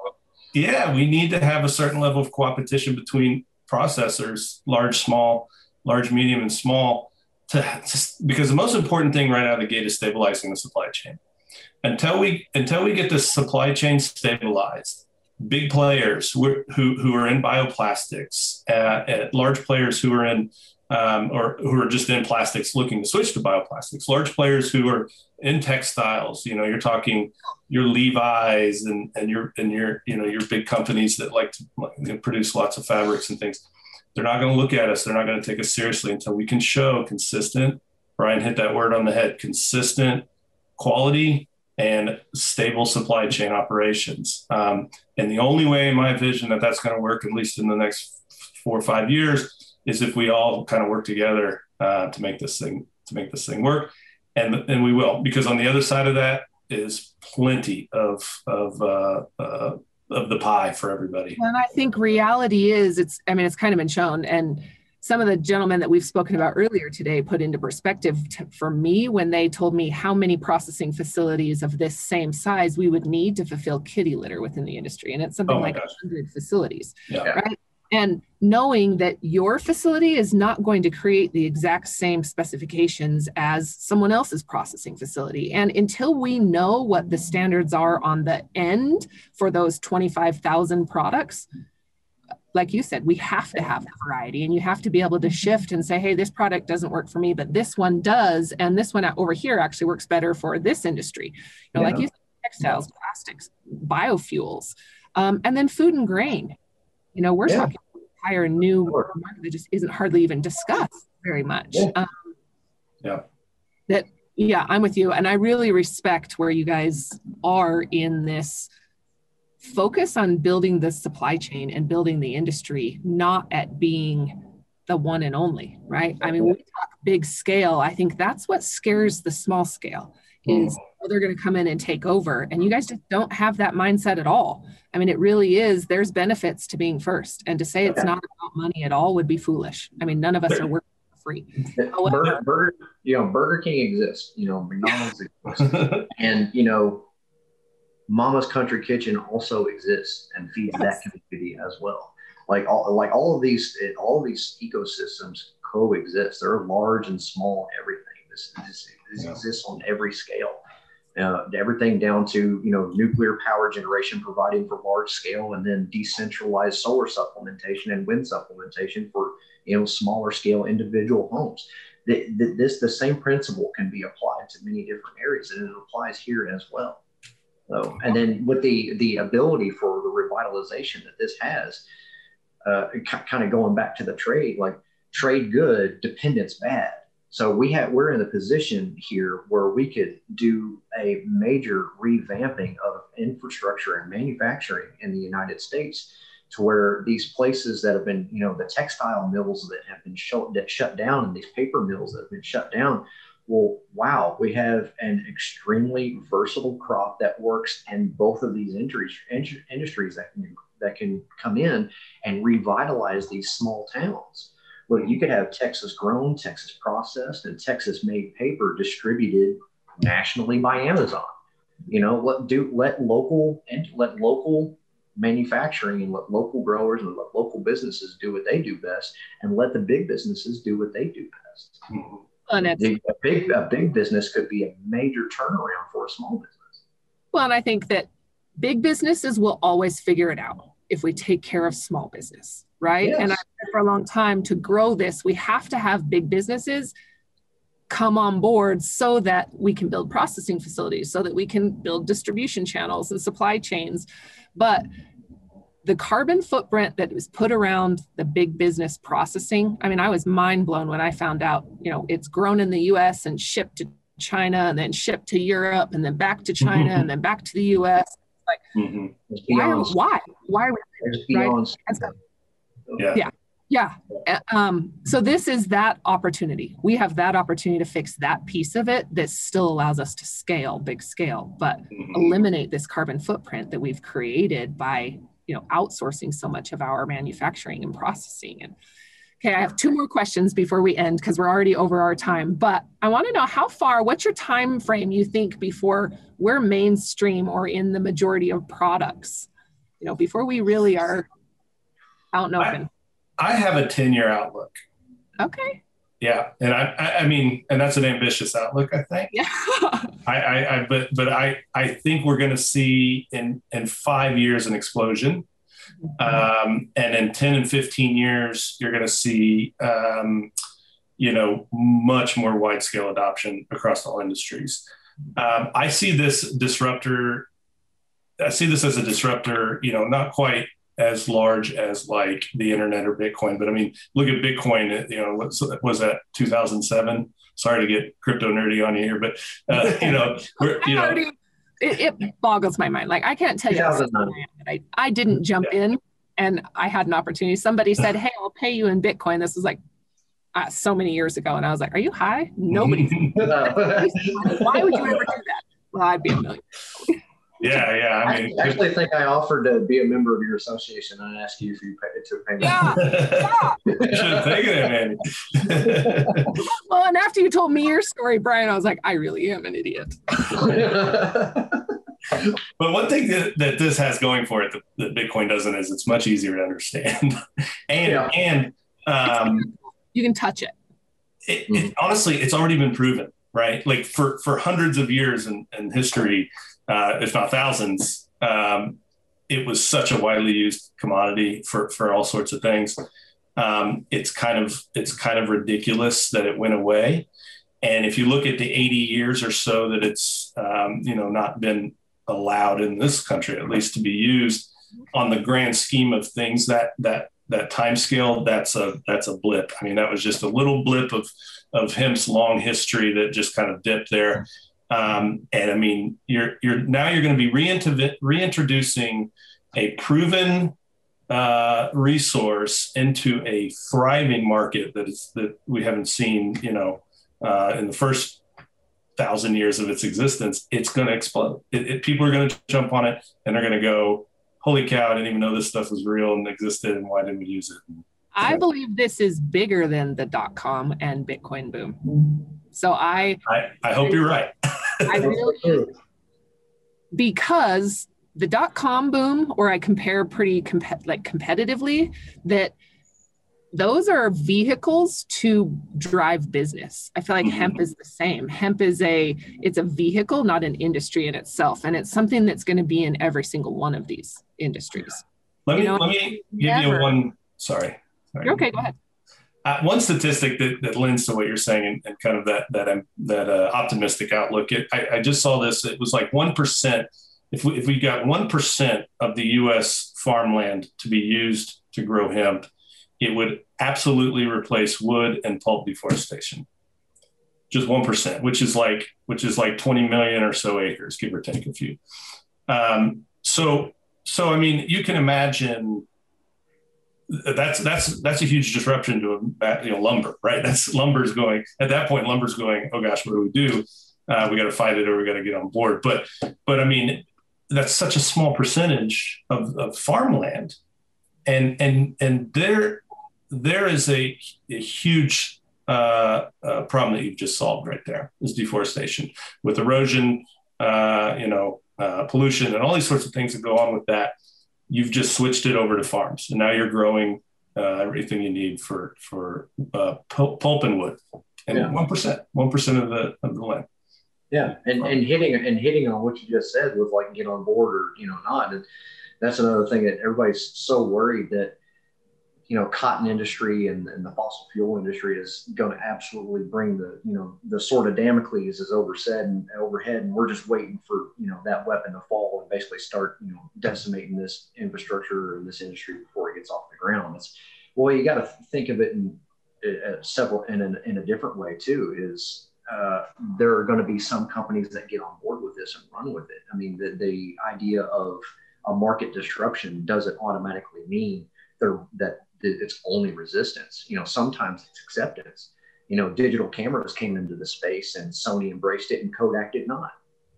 yeah, we need to have a certain level of competition between processors, large, small, large, medium, and small, to, to, because the most important thing right out of the gate is stabilizing the supply chain. Until we until we get the supply chain stabilized, big players who who, who are in bioplastics, uh, uh, large players who are in um, or who are just in plastics looking to switch to bioplastics, large players who are in textiles. You know, you're talking your Levi's and, and your and your you know your big companies that like to you know, produce lots of fabrics and things. They're not going to look at us. They're not going to take us seriously until we can show consistent. Brian hit that word on the head: consistent quality and stable supply chain operations. Um, and the only way, in my vision, that that's going to work, at least in the next four or five years, is if we all kind of work together uh, to make this thing to make this thing work, and and we will because on the other side of that is plenty of of uh, uh, of the pie for everybody. And I think reality is it's I mean it's kind of been shown and some of the gentlemen that we've spoken about earlier today put into perspective to, for me when they told me how many processing facilities of this same size we would need to fulfill kitty litter within the industry and it's something oh like gosh. 100 facilities yeah. right and knowing that your facility is not going to create the exact same specifications as someone else's processing facility. And until we know what the standards are on the end for those 25,000 products, like you said, we have to have the variety and you have to be able to shift and say, hey, this product doesn't work for me, but this one does. And this one over here actually works better for this industry. You know, yeah. like you said, textiles, plastics, biofuels, um, and then food and grain. You know, we're yeah. talking entire new market that just isn't hardly even discussed very much. Yeah. Um, yeah. That yeah, I'm with you, and I really respect where you guys are in this focus on building the supply chain and building the industry, not at being the one and only, right? I mean, we talk big scale. I think that's what scares the small scale is mm. oh, they're going to come in and take over. And you guys just don't have that mindset at all. I mean, it really is, there's benefits to being first. And to say it's not about money at all would be foolish. I mean, none of us are working for free. However, Burger, Burger, you know, Burger King exists, you know, McDonald's exists. and, you know, Mama's Country Kitchen also exists and feeds yes. that community as well. Like all, like all of these, all of these ecosystems coexist. They're large and small, everything. This, this, this yeah. exists on every scale. Uh, everything down to you know nuclear power generation providing for large scale and then decentralized solar supplementation and wind supplementation for you know smaller scale individual homes the, the, this the same principle can be applied to many different areas and it applies here as well so and then with the the ability for the revitalization that this has uh, kind of going back to the trade like trade good dependence bad so we have we're in a position here where we could do a major revamping of infrastructure and manufacturing in the United States to where these places that have been, you know, the textile mills that have been shut, that shut down and these paper mills that have been shut down. Well, wow, we have an extremely versatile crop that works in both of these industries that can, that can come in and revitalize these small towns. Well, you could have Texas grown, Texas processed, and Texas made paper distributed nationally by Amazon. You know, let do let local and let local manufacturing and let local growers and let local businesses do what they do best, and let the big businesses do what they do best. Oh, and a big a big business could be a major turnaround for a small business. Well, and I think that big businesses will always figure it out if we take care of small business right? Yes. And I for a long time to grow this, we have to have big businesses come on board so that we can build processing facilities, so that we can build distribution channels and supply chains. But the carbon footprint that was put around the big business processing, I mean, I was mind blown when I found out, you know, it's grown in the US and shipped to China and then shipped to Europe and then back to China and then back to the US. Like, mm-hmm. why, why? Why are we, right? Yeah. Yeah. Yeah. Uh, um, so this is that opportunity. We have that opportunity to fix that piece of it that still allows us to scale, big scale, but mm-hmm. eliminate this carbon footprint that we've created by, you know, outsourcing so much of our manufacturing and processing. And okay, I have two more questions before we end because we're already over our time. But I want to know how far, what's your time frame you think before we're mainstream or in the majority of products? You know, before we really are out and open? I, I have a 10 year outlook. Okay. Yeah. And I, I, I, mean, and that's an ambitious outlook, I think. Yeah. I, I, I, but, but I, I think we're going to see in, in five years an explosion. Mm-hmm. Um, and in 10 and 15 years, you're going to see, um, you know, much more wide scale adoption across all industries. Um, I see this disruptor. I see this as a disruptor, you know, not quite as large as like the internet or Bitcoin. But I mean, look at Bitcoin. You know, what was that 2007? Sorry to get crypto nerdy on you here, but uh, you know, you know. It, it, boggles my mind. Like I can't tell you. I, I didn't jump yeah. in, and I had an opportunity. Somebody said, "Hey, I'll pay you in Bitcoin." This was like uh, so many years ago, and I was like, "Are you high?" Nobody. Why would you ever do that? Well, I'd be a million. Yeah, yeah. I mean, I actually think I offered to be a member of your association and ask you if you pay, to pay me. Yeah, yeah. should have taken it, man. well, and after you told me your story, Brian, I was like, I really am an idiot. but one thing that, that this has going for it that, that Bitcoin doesn't is it's much easier to understand, and yeah. and um, you can touch it. It, it. Honestly, it's already been proven, right? Like for for hundreds of years in, in history uh, if not thousands. Um, it was such a widely used commodity for, for all sorts of things. Um, it's kind of it's kind of ridiculous that it went away. And if you look at the 80 years or so that it's um, you know not been allowed in this country, at least to be used, on the grand scheme of things, that that that time scale, that's a that's a blip. I mean, that was just a little blip of of hemp's long history that just kind of dipped there. Um, and I mean, you're you're now you're going to be reintroducing a proven uh, resource into a thriving market that is that we haven't seen, you know, uh, in the first thousand years of its existence. It's going to explode. It, it, people are going to jump on it, and they're going to go, "Holy cow! I didn't even know this stuff was real and existed, and why didn't we use it?" I believe this is bigger than the dot com and Bitcoin boom. So I I, I hope you're right. I really because the dot com boom, or I compare pretty comp- like competitively, that those are vehicles to drive business. I feel like mm-hmm. hemp is the same. Hemp is a it's a vehicle, not an industry in itself, and it's something that's going to be in every single one of these industries. Let me know, let me give never, you one. Sorry. sorry. You're okay. Go ahead. Uh, one statistic that, that lends to what you're saying and, and kind of that that um, that uh, optimistic outlook. It, I, I just saw this. It was like one percent if we, if we got 1% of the US farmland to be used to grow hemp, it would absolutely replace wood and pulp deforestation. Just 1%, which is like, which is like 20 million or so acres, give or take a few. Um, so, so, I mean, you can imagine that's, that's, that's a huge disruption to a, you know, lumber, right? That's lumber's going at that point, lumber's going, oh gosh, what do we do? Uh, we got to fight it or we got to get on board. But, but I mean, that's such a small percentage of, of farmland, and and and there there is a, a huge uh, uh, problem that you've just solved right there is deforestation with erosion, uh, you know, uh, pollution, and all these sorts of things that go on with that. You've just switched it over to farms, and now you're growing uh, everything you need for for uh, pulp and wood, and one one percent of the of the land. Yeah, and, and hitting and hitting on what you just said with like get on board or you know not, and that's another thing that everybody's so worried that you know cotton industry and, and the fossil fuel industry is going to absolutely bring the you know the sword of Damocles is oversaid and overhead, and we're just waiting for you know that weapon to fall and basically start you know decimating this infrastructure or this industry before it gets off the ground. It's well, you got to think of it in, in several in, in, in a different way too. Is uh, there are going to be some companies that get on board with this and run with it. I mean, the, the idea of a market disruption doesn't automatically mean that it's only resistance. You know, sometimes it's acceptance. You know, digital cameras came into the space and Sony embraced it and Kodak did not.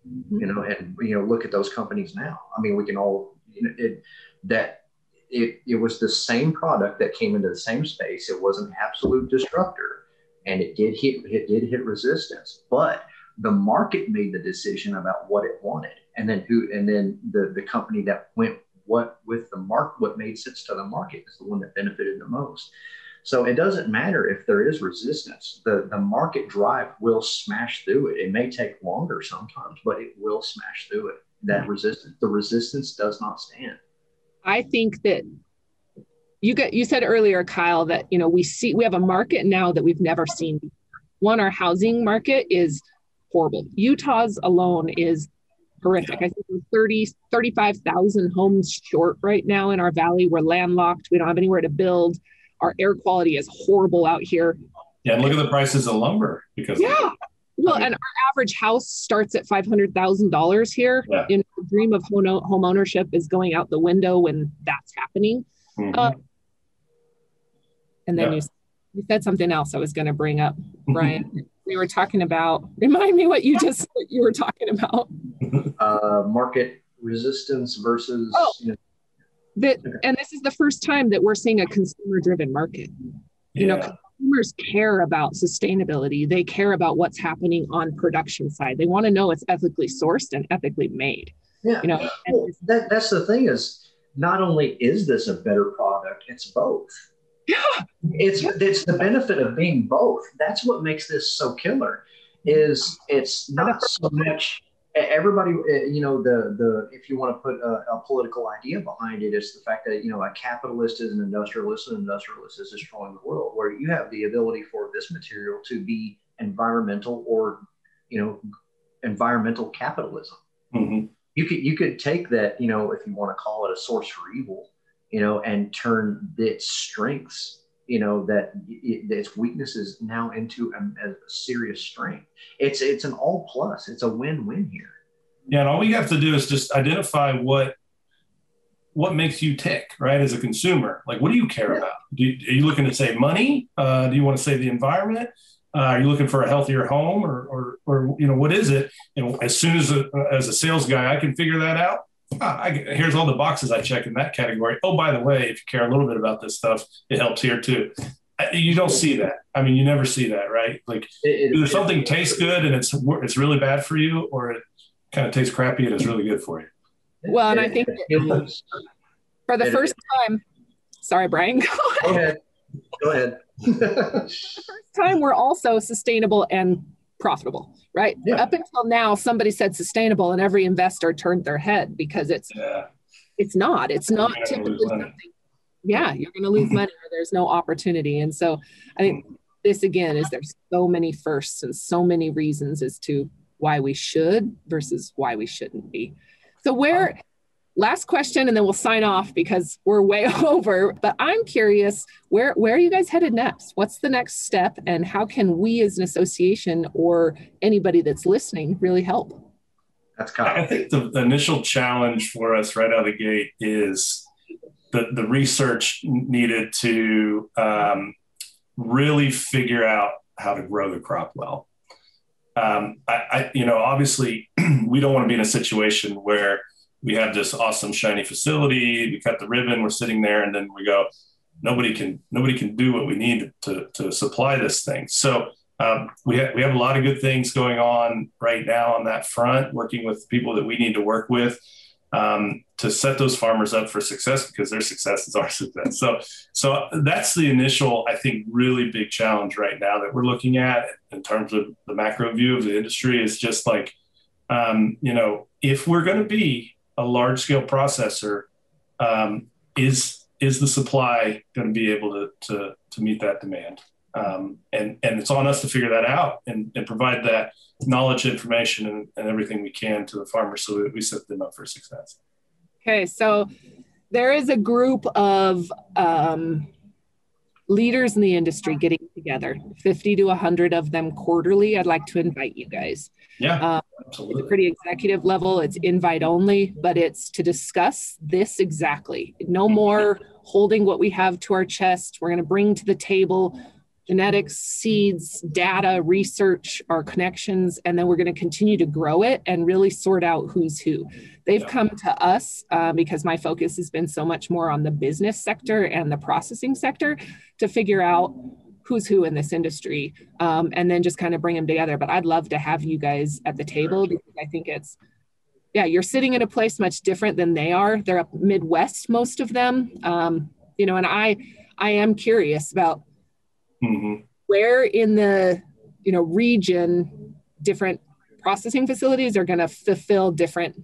Mm-hmm. You know, and you know, look at those companies now. I mean, we can all you know, it that it it was the same product that came into the same space. It was an absolute disruptor and it did hit it did hit resistance but the market made the decision about what it wanted and then who and then the the company that went what with the mark what made sense to the market is the one that benefited the most. So it doesn't matter if there is resistance. The the market drive will smash through it. It may take longer sometimes but it will smash through it. That hmm. resistance the resistance does not stand. I think that you get you said earlier kyle that you know we see we have a market now that we've never seen one our housing market is horrible. Utah's alone is horrific i think we're 30 35000 homes short right now in our valley we're landlocked we don't have anywhere to build our air quality is horrible out here yeah and look at the prices of lumber because yeah well, and our average house starts at five hundred thousand dollars here. Yeah. In the dream of home, home ownership is going out the window when that's happening. Mm-hmm. Uh, and then yeah. you, you said something else I was going to bring up, Brian. We were talking about, remind me what you just what you were talking about. Uh, market resistance versus. Oh. You know, that, and this is the first time that we're seeing a consumer driven market. You yeah. know, consumers care about sustainability. They care about what's happening on production side. They want to know it's ethically sourced and ethically made. Yeah. You know, well, that, that's the thing is not only is this a better product, it's both. Yeah. It's it's the benefit of being both. That's what makes this so killer. Is it's not so much everybody you know the the if you want to put a, a, political idea behind it it's the fact that you know a capitalist is an industrialist and an industrialist is destroying the world where you have the ability for this material to be environmental or you know environmental capitalism mm-hmm. you could you could take that you know if you want to call it a source for evil you know, and turn its strengths, you know, that it, its weaknesses now into a, a serious strength. It's it's an all plus. It's a win win here. Yeah, and all we have to do is just identify what what makes you tick, right? As a consumer, like what do you care about? Do you, are you looking to save money? Uh, do you want to save the environment? Uh, are you looking for a healthier home, or, or, or you know, what is it? And as soon as a, as a sales guy, I can figure that out. Ah, I, here's all the boxes I check in that category. Oh, by the way, if you care a little bit about this stuff, it helps here too. You don't see that. I mean, you never see that, right? Like, it, either something tastes good and it's it's really bad for you, or it kind of tastes crappy and it's really good for you. Well, and I think for the first time, sorry, Brian. Go ahead. Go ahead. first time we're also sustainable and profitable, right? Yeah. Up until now, somebody said sustainable, and every investor turned their head because it's yeah. it's not. It's not typically something. Yeah, you're going to lose money, or there's no opportunity. And so, I think this again is there's so many firsts and so many reasons as to why we should versus why we shouldn't be. So where last question and then we'll sign off because we're way over. But i'm curious where where are you guys headed next? What's the next step and how can we as an association or anybody that's listening really help? That's kind of i think the, the initial challenge for us right out of the gate is the, the research needed to um, really figure out how to grow the crop well. Um, I, I, you know obviously we don't want to be in a situation where we have this awesome shiny facility. We cut the ribbon. We're sitting there, and then we go. Nobody can nobody can do what we need to to supply this thing. So um, we have we have a lot of good things going on right now on that front. Working with people that we need to work with um, to set those farmers up for success because their success is our success. So so that's the initial I think really big challenge right now that we're looking at in terms of the macro view of the industry is just like um, you know if we're going to be a large scale processor, um, is is the supply going to be able to to, to meet that demand? Um, and and it's on us to figure that out and, and provide that knowledge, information, and, and everything we can to the farmers so that we set them up for success. Okay, so there is a group of um, leaders in the industry getting together, 50 to 100 of them quarterly. I'd like to invite you guys. Yeah. Um, it's a pretty executive level. It's invite only, but it's to discuss this exactly. No more holding what we have to our chest. We're going to bring to the table genetics, seeds, data, research, our connections, and then we're going to continue to grow it and really sort out who's who. They've yeah. come to us uh, because my focus has been so much more on the business sector and the processing sector to figure out who's who in this industry um, and then just kind of bring them together. But I'd love to have you guys at the table because I think it's, yeah, you're sitting in a place much different than they are. They're up Midwest, most of them. Um, you know, and I, I am curious about mm-hmm. where in the, you know, region different processing facilities are going to fulfill different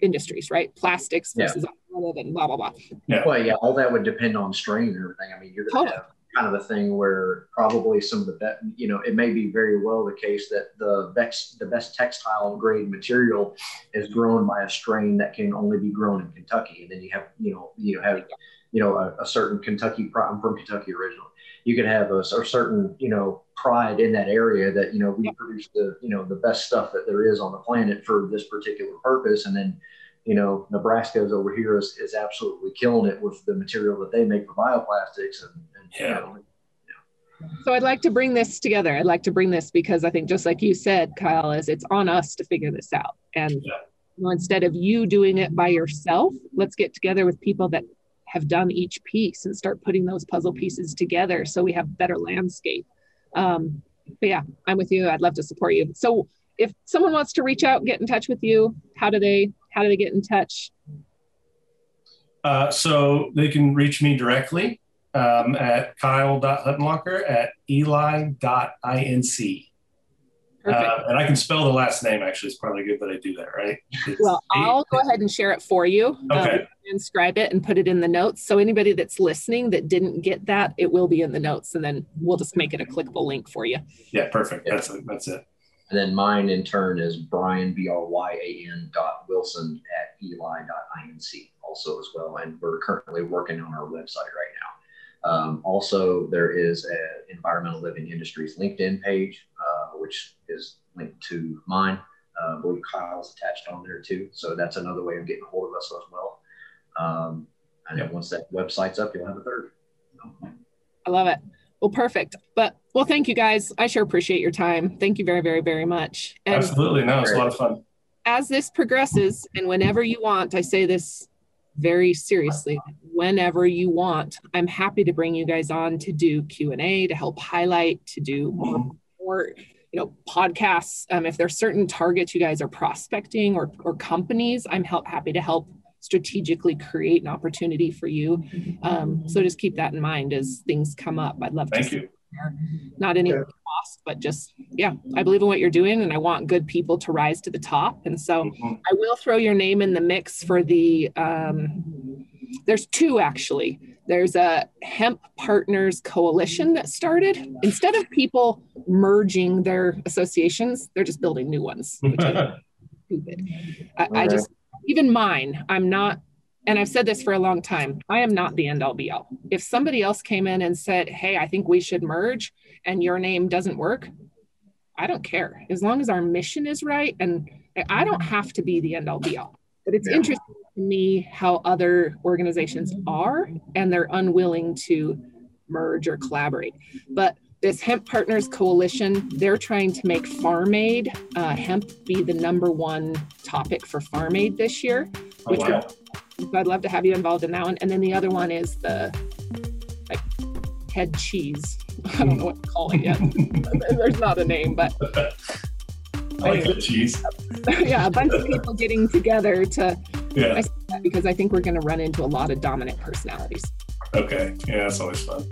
industries, right? Plastics versus yeah. and blah blah blah. Yeah. Well, yeah, all that would depend on strain and everything. I mean, you're going to totally. have kind of a thing where probably some of the best, you know, it may be very well the case that the best, the best textile grade material is grown by a strain that can only be grown in Kentucky. And then you have, you know, you have, you know, a, a certain Kentucky, I'm from Kentucky originally. You could have a, a, certain, you know, pride in that area that, you know, we produce the, you know, the best stuff that there is on the planet for this particular purpose. And then, you know, Nebraska's over here is, is absolutely killing it with the material that they make for bioplastics and, yeah. So I'd like to bring this together. I'd like to bring this because I think just like you said, Kyle, is it's on us to figure this out. And yeah. you know, instead of you doing it by yourself, let's get together with people that have done each piece and start putting those puzzle pieces together so we have better landscape. Um, but yeah, I'm with you. I'd love to support you. So if someone wants to reach out, get in touch with you, how do they how do they get in touch? Uh, so they can reach me directly um, at kyle.huttenlocker at eli.inc. Uh, and I can spell the last name. Actually, it's probably good that I do that, right? It's well, I'll go ahead and share it for you. Um, okay. Um, inscribe it and put it in the notes. So anybody that's listening that didn't get that, it will be in the notes, and then we'll just make it a clickable link for you. Yeah, perfect. That's it. That's it. And then mine in turn is Brian B R Y A N dot Wilson at Eli dot inc also as well. And we're currently working on our website right now. Um, also, there is an Environmental Living Industries LinkedIn page, uh, which is linked to mine. Uh, I believe Kyle's attached on there too. So that's another way of getting a hold of us as well. Um, and then once that website's up, you'll have a third. I love it. Well, perfect. But well, thank you guys. I sure appreciate your time. Thank you very, very, very much. And Absolutely. No, it's a lot of fun. As this progresses, and whenever you want, I say this very seriously. Whenever you want, I'm happy to bring you guys on to do Q and A to help highlight, to do more, more you know podcasts. Um, if there's certain targets you guys are prospecting or or companies, I'm help, happy to help strategically create an opportunity for you. Um, so just keep that in mind as things come up. I'd love Thank to. you. Not any yeah. cost, but just yeah, I believe in what you're doing, and I want good people to rise to the top. And so mm-hmm. I will throw your name in the mix for the. Um, there's two actually. There's a hemp partners coalition that started. Instead of people merging their associations, they're just building new ones, which is stupid. I, I just even mine, I'm not, and I've said this for a long time, I am not the end all be all. If somebody else came in and said, Hey, I think we should merge and your name doesn't work, I don't care. As long as our mission is right, and I don't have to be the end all be all. But it's yeah. interesting to me how other organizations are and they're unwilling to merge or collaborate. But this Hemp Partners Coalition, they're trying to make Farm Aid uh, hemp be the number one topic for Farm Aid this year. Oh, which wow. would, I'd love to have you involved in that one. And then the other one is the like head cheese. I don't know what to call it yet. There's not a name, but I like head cheese. yeah, a bunch of people getting together to yeah. because I think we're going to run into a lot of dominant personalities. Okay, yeah, that's always fun.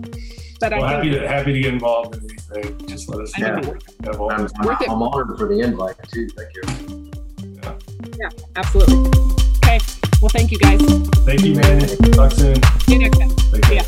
But well, I happy to happy to get involved in anything. Just let us know. Yeah. I'm, I'm, I'm honored for the invite too. Thank you. Yeah. yeah, absolutely. Okay. Well, thank you guys. Thank you, man. Talk soon. See you next time. Yeah.